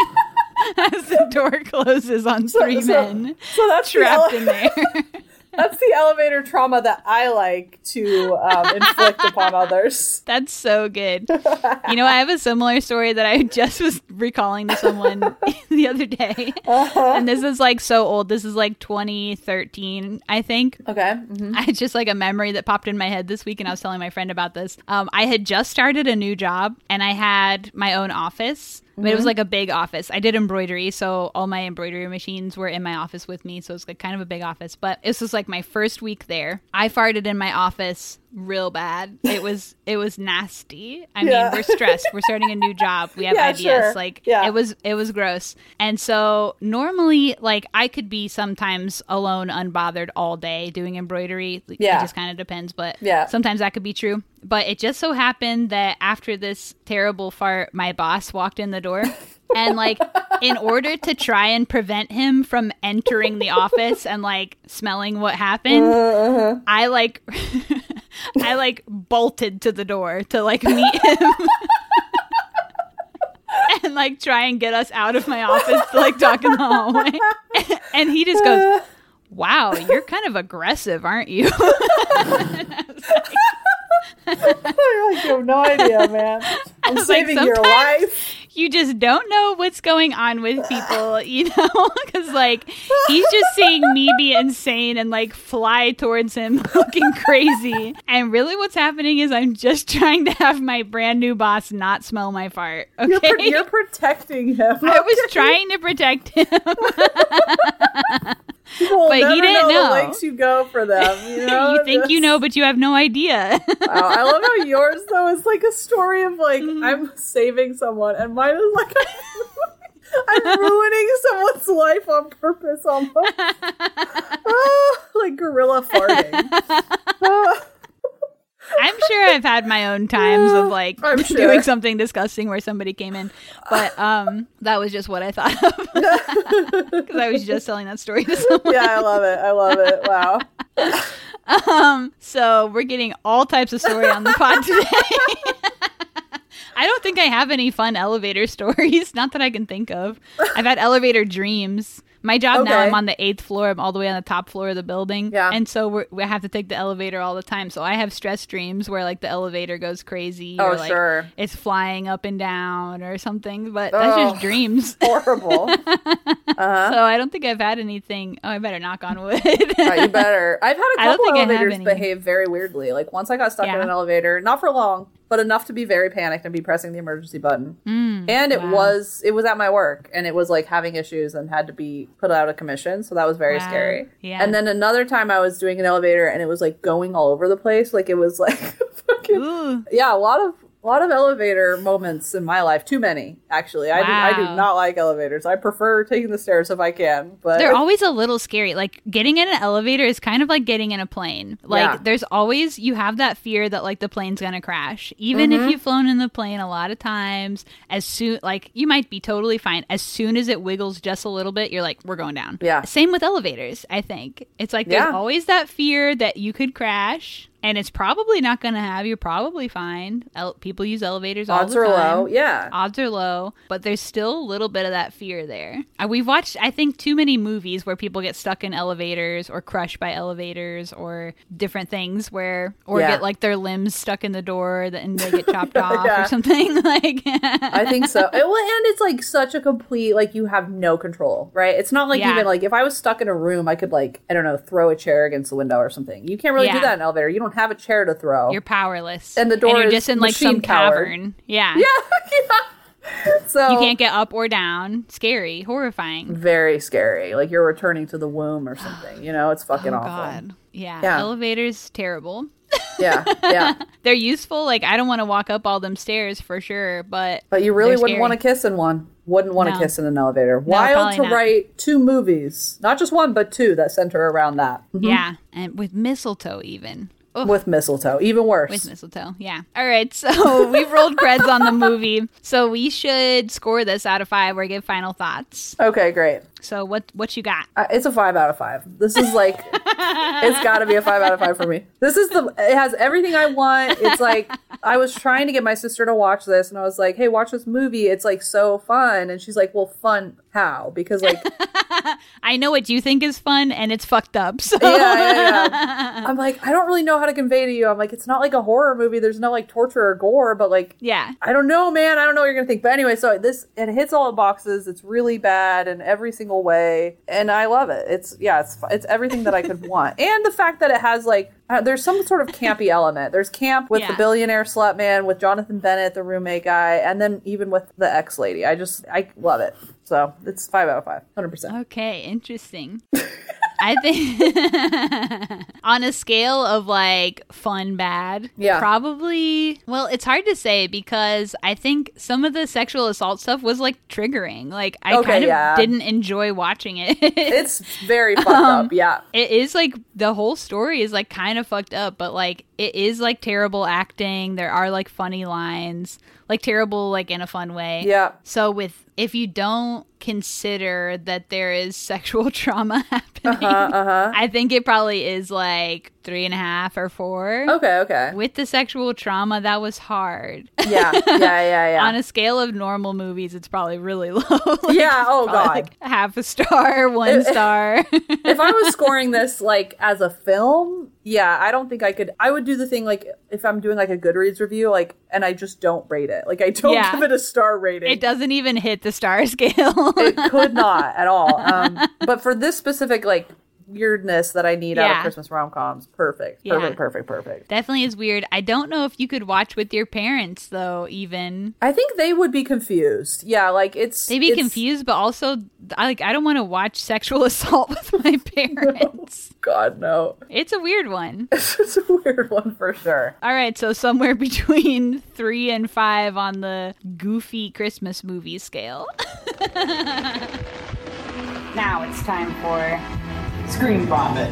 as the door closes on three so- men So that's the ele- in there. That's the elevator trauma that I like to um, inflict upon others. That's so good. You know, I have a similar story that I just was recalling to someone the other day. Uh-huh. And this is like so old. This is like 2013, I think. Okay. mhm. I just like a memory that popped in my head this week, and I was telling my friend about this. Um, I had just started a new job, and I had my own office. But it was uh-huh. like a big office. I did embroidery, so all my embroidery machines were in my office with me. So it was like kind of a big office. But this was like my first week there. I farted in my office real bad. It was it was nasty. I Yeah. mean, we're stressed. We're starting a new job. We have Yeah, IBS. sure. Like Yeah. it was it was gross. And so normally like I could be sometimes alone unbothered all day doing embroidery. Yeah. It just kind of depends, but Yeah. sometimes that could be true. But it just so happened that after this terrible fart, my boss walked in the door. And like in order to try and prevent him from entering the office and like smelling what happened, Uh-huh. I like I like bolted to the door to like meet him. and like try and get us out of my office to like talk in the hallway. and he just goes, Wow, you're kind of aggressive, aren't you? I have no idea, man. I'm was like, saving your life. you just don't know what's going on with people, you know? Because, like, he's just seeing me be insane and, like, fly towards him looking crazy. And really, what's happening is I'm just trying to have my brand new boss not smell my fart. Okay. You're, pro- you're protecting him. I was trying to protect him. People but he didn't know, know. lengths you go for them. You, know? you think you know, but you have no idea. Wow, I love how yours though is like a story of like Mm-hmm. I'm saving someone, and mine is like I'm ruining someone's life on purpose, almost. Ah, like gorilla farting. Ah, I'm sure I've had my own times of like sure. doing something disgusting where somebody came in, but um, that was just what I thought of because I was just telling that story to someone. yeah, I love it. I love it. Wow. Um, so we're getting all types of story on the pod today. I don't think I have any fun elevator stories. Not that I can think of. I've had elevator dreams, My job now, I'm on the eighth floor. I'm all the way on the top floor of the building. Yeah. And so we're, we have to take the elevator all the time. So I have stress dreams where like the elevator goes crazy. Oh, or, like, sure. It's flying up and down or something. But that's Oh. just dreams. Horrible. Uh-huh. So I don't think I've had anything. Oh, I better knock on wood. Yeah, you better. I've had a couple think I have elevators behave very weirdly. Like once I got stuck in an elevator, not for long, but enough to be very panicked and be pressing the emergency button. and it Mm, wow. was it was at my work, and it was like having issues and had to be put out of commission. So that was very Wow. scary. Yeah. And then another time I was doing an elevator, and it was like going all over the place. Like it was like fucking Ooh. yeah, a lot of a lot of elevator moments in my life. Too many, actually. I do, I do not like elevators. I prefer taking the stairs if I can. But They're always a little scary. Like getting in an elevator is kind of like getting in a plane. Like Yeah. there's always you have that fear that like the plane's gonna crash. Even Mm-hmm. if you've flown in the plane a lot of times, as soon like you might be totally fine. As soon as it wiggles just a little bit, you're like, we're going down. Yeah. Same with elevators, I think. It's like there's Yeah. always that fear that you could crash. And it's probably not going to have you probably fine. El- people use elevators all odds are time low. Yeah. odds are low, but there's still a little bit of that fear there. Uh, we've watched, I think, too many movies where people get stuck in elevators or crushed by elevators or different things where, or Yeah. get like their limbs stuck in the door and they get chopped off Yeah. or something. like, I think so. And, well, and it's like such a complete like you have no control, right? It's not like Yeah. even like if I was stuck in a room, I could like I don't know throw a chair against the window or something. You can't really do that in an elevator. You don't have a chair to throw. you're powerless. And the door and you're is just in like some cavern. Yeah. Yeah. So You can't get up or down. Scary, horrifying. very scary. Like you're returning to the womb or something. You know, it's fucking Oh, awful. God. Yeah. Yeah. Elevators, terrible. Yeah, yeah. They're useful. Like, I don't want to walk up all them stairs for sure, but. But you really wouldn't want to kiss in one. Wouldn't want to No. kiss in an elevator. Wild to not. write two movies, not just one, but two that center around that mm-hmm. Yeah, and with mistletoe even. With mistletoe. Even worse. with mistletoe, yeah. All right, so we've rolled creds on the movie, so we should score this out of five or give final thoughts. okay, great. So what what you got? Uh, it's a five out of five. This is like, it's got to be a five out of five for me. This is the, it has everything I want. It's like, I was trying to get my sister to watch this, and I was like, hey, watch this movie. It's like so fun. And she's like, well, fun how? Because like, I know what you think is fun, and it's fucked up. So yeah, yeah, yeah. I'm like, I don't really know how to convey to you. I'm like, it's not like a horror movie. There's no like torture or gore, but like, yeah, I don't know, man. I don't know what you're gonna think. But anyway, so this it hits all the boxes. It's really bad and every single way, and I love it. It's yeah, it's it's everything that I could want, and the fact that it has like uh, there's some sort of campy element. There's camp with the billionaire slut man, with Jonathan Bennett, the roommate guy, and then even with the ex lady. I just I love it. So it's five out of five, hundred percent. okay, interesting. I think on a scale of like fun bad, Yeah. probably. Well, it's hard to say because I think some of the sexual assault stuff was like triggering. Like I Okay, kind of yeah. didn't enjoy watching it. It's very fucked Um, up. Yeah. it is like the whole story is like kind of fucked up, but like it is like terrible acting. There are like funny lines, like terrible like in a fun way. Yeah. So with if you don't consider that there is sexual trauma happening, Uh-huh. I think it probably is like three and a half or four. Okay. Okay. With the sexual trauma, that was hard. Yeah. Yeah. Yeah. Yeah. On a scale of normal movies, it's probably really low. Like, Yeah, oh, God. like, half a star, one star. if I was scoring this like as a film, yeah, I don't think I could. I would do the thing like if I'm doing like a Goodreads review, like, and I just don't rate it. Like, I don't Yeah. give it a star rating. it doesn't even hit the star scale. It could not at all. Um, but for this specific like weirdness that I need out of Christmas rom coms, perfect, Yeah. perfect, perfect, perfect. Definitely is weird. I don't know if you could watch with your parents though. Even I think they would be confused. Yeah, like it's they'd be it's- confused, but also I like I don't want to watch sexual assault with my parents. God no, It's a weird one. it's a weird one for sure. All right, so somewhere between three and five on the goofy Christmas movie scale. Now it's time for Screen Vomit.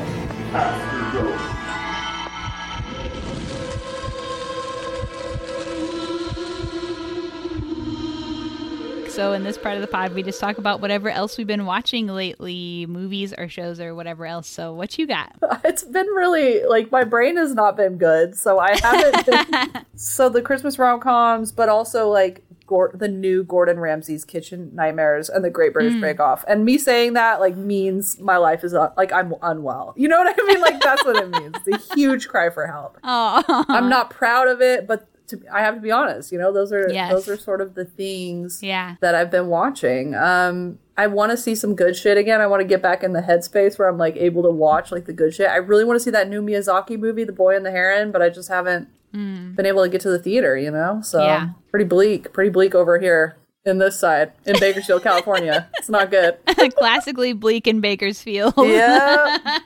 So in this part of the pod, we just talk about whatever else we've been watching lately, movies or shows or whatever else. So what you got? It's been really like my brain has not been good, so I haven't. been, so the Christmas rom coms, but also like Gor- the new Gordon Ramsay's Kitchen Nightmares and the Great British Bake Off. And me saying that like means my life is uh, like I'm unwell. You know what I mean? Like that's what it means. It's a huge cry for help. Oh, I'm not proud of it, but to, I have to be honest. You know, those are Yes. those are sort of the things yeah. that I've been watching. Um, I want to see some good shit again. I want to get back in the headspace where I'm like able to watch like the good shit. I really want to see that new Miyazaki movie, The Boy and the Heron, but I just haven't hmm. been able to get to the theater. You know, so Yeah. pretty bleak, pretty bleak over here in this side in Bakersfield, California. It's not good. Classically bleak in Bakersfield. yeah.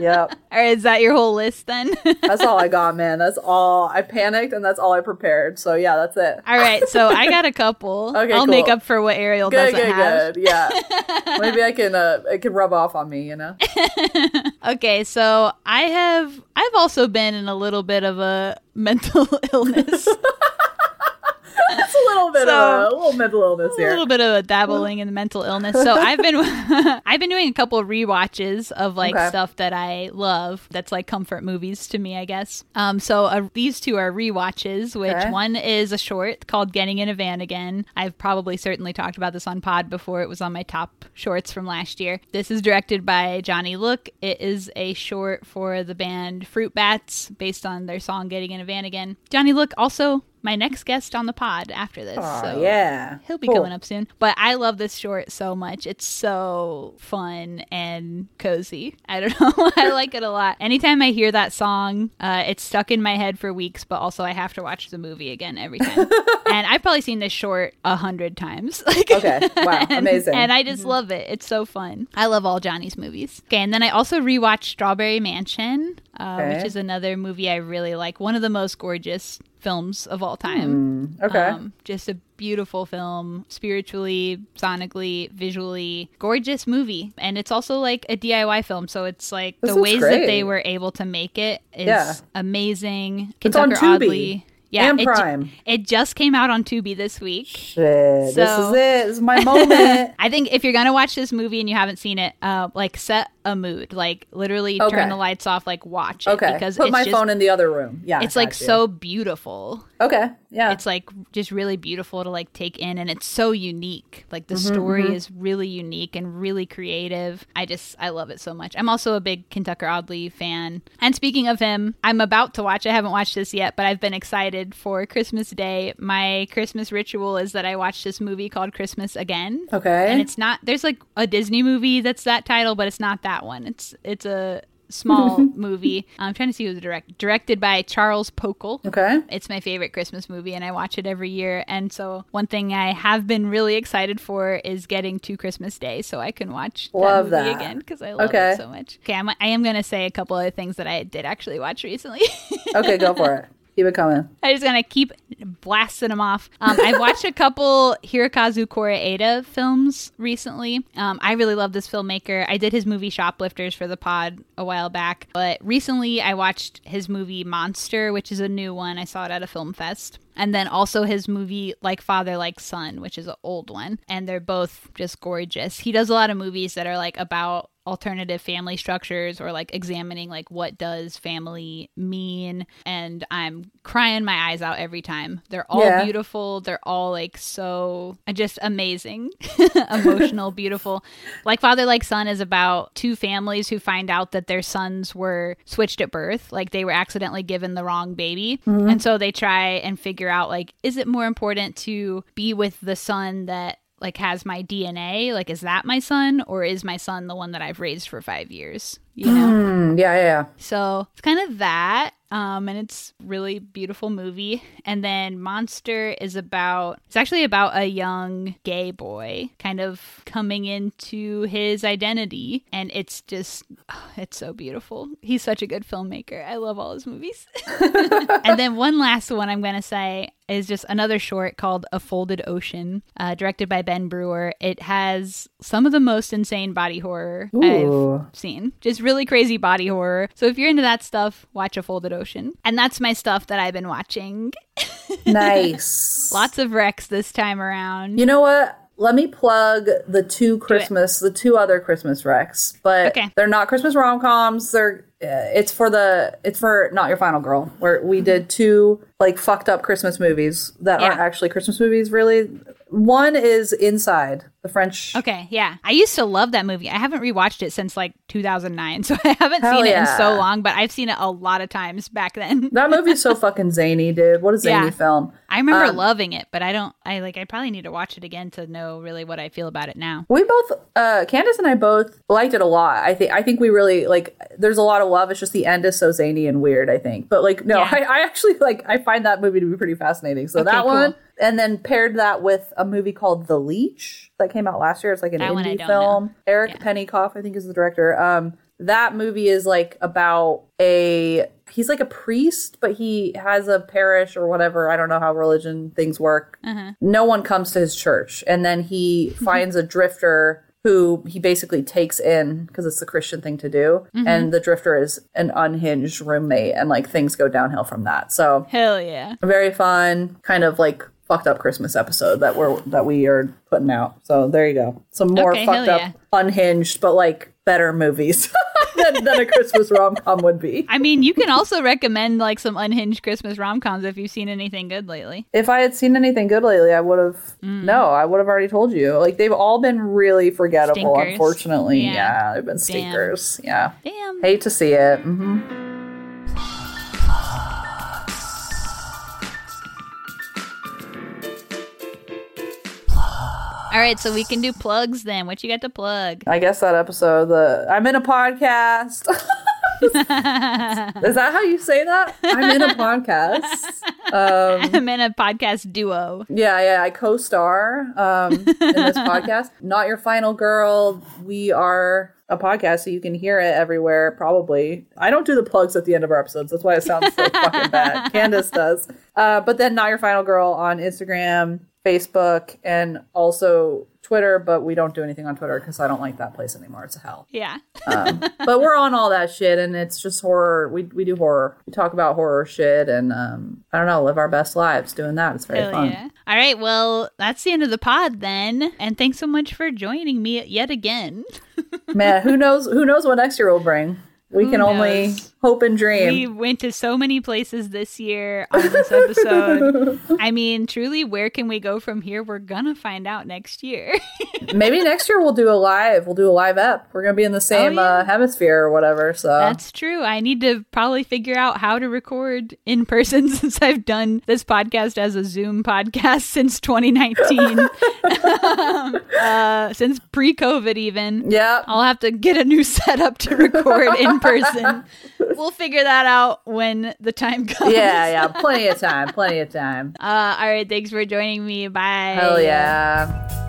yep. or is that your whole list then? That's all I got, man. That's all. I panicked, and that's all I prepared. So yeah, that's it. All right, so I got a couple. Okay, I'll make up for what Ariel Good, doesn't good, have. good. Yeah, maybe I can. Uh, it can rub off on me. You know. Okay, so I have I've also been in a little bit of a mental illness. It's a little bit So- of a, a little mental illness a little bit of a dabbling in mental illness. So I've been I've been doing a couple of rewatches of like Okay. stuff that I love. That's like comfort movies to me, I guess. Um, so uh, these two are rewatches. Which Okay. one is a short called "Getting in a Van Again." I've probably certainly talked about this on Pod before. It was on my top shorts from last year. This is directed by Johnny Look. It is a short for the band Fruit Bats, based on their song "Getting in a Van Again." Johnny Look also my next guest on the pod after this. Aw, so yeah. He'll be Cool. coming up soon. But I love this short so much. It's so fun and cozy. I don't know. I like it a lot. Anytime I hear that song, uh, it's stuck in my head for weeks, but also I have to watch the movie again every time. and I've probably seen this short a hundred times. Like, Okay. Wow. and, Amazing. And I just love it. It's so fun. I love all Johnny's movies. Okay, and then I also rewatched Strawberry Mansion, uh, Okay. which is another movie I really like. One of the most gorgeous films of all time. okay. Um, just a beautiful film, spiritually, sonically, visually, gorgeous movie. And it's also like a DIY film. So it's like This the ways great. that they were able to make it is Yeah. amazing. It's on Tubi Oddly. Yeah, and it, ju- it just came out on Tubi this week. Shit. this is it. This is my moment. I think if you're gonna watch this movie and you haven't seen it, uh, like set a mood, like literally Okay. turn the lights off, like watch it okay. because Put my just, phone in the other room. Yeah. it's like you. so beautiful. Okay. Yeah. it's like just really beautiful to like take in and it's so unique. Like Mm-hmm, the story is really unique and really creative. I just i love it so much. I'm also a big Kentucker Audley fan. And speaking of him i'm about to watch i haven't watched this yet but i've been excited for christmas day. My christmas ritual is that i watch this movie called christmas again. Okay. and it's not there's like a disney movie that's that title but it's not that one. It's it's a small movie i'm trying to see who the direct directed by Charles Poekel okay. it's my favorite Christmas movie and I watch it every year. And so one thing I have been really excited for is getting to Christmas Day so I can watch Love that movie that. again because I love Okay. it so much. Okay, I'm, I am going to say a couple other things that I did actually watch recently. Okay. Go for it. Keep it coming. I'm just gonna keep blasting them off. Um, I watched a couple Hirokazu Koreeda films recently. Um, I really love this filmmaker. I did his movie Shoplifters for the pod a while back, but recently I watched his movie Monster, which is a new one. I saw it at a film fest. And then also his movie Like Father Like Son, which is an old one, and they're both just gorgeous. He does a lot of movies that are like about alternative family structures or like examining like what does family mean? And i'm crying my eyes out every time. They're all Yeah. beautiful. They're all like so just amazing. Emotional beautiful. Like father like son is about two families who find out that their sons were switched at birth. Like they were accidentally given the wrong baby. Mm-hmm. And so they try and figure out like is it more important to be with the son that like has my DNA like is that my son or is my son the one that I've raised for 5 years you know Mm, yeah. Yeah. yeah. so it's kind of that. Um, and it's really beautiful movie. And then Monster is about it's actually about a young gay boy kind of coming into his identity. And it's just it's so beautiful. He's such a good filmmaker. I love all his movies. and then one last one I'm gonna say is just another short called A Folded Ocean, uh, directed by Ben Brewer. It has some of the most insane body horror Ooh. I've seen. Just really crazy body horror. So if you're into that stuff, watch A Folded Ocean. And that's my stuff that I've been watching. Nice. Lots of wrecks this time around. You know what? Let me plug the two Christmas, the two other Christmas wrecks, but Okay. they're not Christmas rom coms. They're Uh, it's for the it's for not your final girl where we mm-hmm. did two like fucked up christmas movies that aren't actually christmas movies really. One is inside the french Okay, yeah. I used to love that movie. I haven't rewatched it since like 2009, so I haven't Hell seen it in so long, but I've seen it a lot of times back then. that movie's so fucking zany dude what a zany Yeah. film I remember Um, loving it, but I don't I like I probably need to watch it again to know really what I feel about it now. we both uh candace and i both liked it a lot i think i think we really like there's a lot of love it's just the end is so zany and weird i think but like no Yeah. I, I actually like i find that movie to be pretty fascinating so Okay, that cool. one and then paired that with a movie called the leech that came out last year. It's like an That indie film. Eric Yeah. pennycoff i think is the director. Um that movie is like about a he's like a priest but he has a parish or whatever. I don't know how religion things work. Uh-huh. no one comes to his church. And then he finds a drifter who he basically takes in because it's the christian thing to do. And the drifter is an unhinged roommate and like things go downhill from that. So Hell yeah. very fun kind of like fucked up christmas episode that we're that we are putting out so there you go some more Okay, fucked up yeah. unhinged but like better movies than, than a christmas rom-com would be I mean, you can also recommend like some unhinged Christmas rom-coms if you've seen anything good lately. if I had seen anything good lately, I would have. Mm. No, I would have already told you. Like they've all been really forgettable. Stinkers. Unfortunately, Yeah. yeah. they've been stinkers. Yeah, Damn. hate to see it. hmm All right, so we can do plugs then. What you got to plug? I guess that episode. The I'm in a podcast. Is that how you say that? I'm in a podcast. Um, I'm in a podcast duo. Yeah, yeah, I co-star um, in this podcast. Not your final girl. We are a podcast, so you can hear it everywhere. Probably. I don't do the plugs at the end of our episodes. That's why it sounds so fucking bad. Candace does. Uh, but then, not your final girl on Instagram, Facebook, and also Twitter. But we don't do anything on Twitter because I don't like that place anymore. It's a hell. Yeah. Um, but we're on all that shit, and it's just horror. We we do horror. We talk about horror shit, and um, I don't know, live our best lives doing that. It's very Hell fun. yeah. All right, well, that's the end of the pod then. And thanks so much for joining me yet again. Man, who knows? Who knows what next year will bring? We Who can only hope and dream. We went to so many places this year on this episode. I mean, truly, where can we go from here? We're gonna find out next year. Maybe next year we'll do a live. We'll do a live ep. We're gonna be in the same Oh, yeah. uh, hemisphere or whatever. So That's true. I need to probably figure out how to record in person since I've done this podcast as a Zoom podcast since 2019, Um, uh, since pre-COVID even. yeah, I'll have to get a new setup to record in person. We'll figure that out when the time comes. yeah, yeah. Plenty of time. Plenty of time. Uh, all right. Thanks for joining me. Bye. Hell yeah.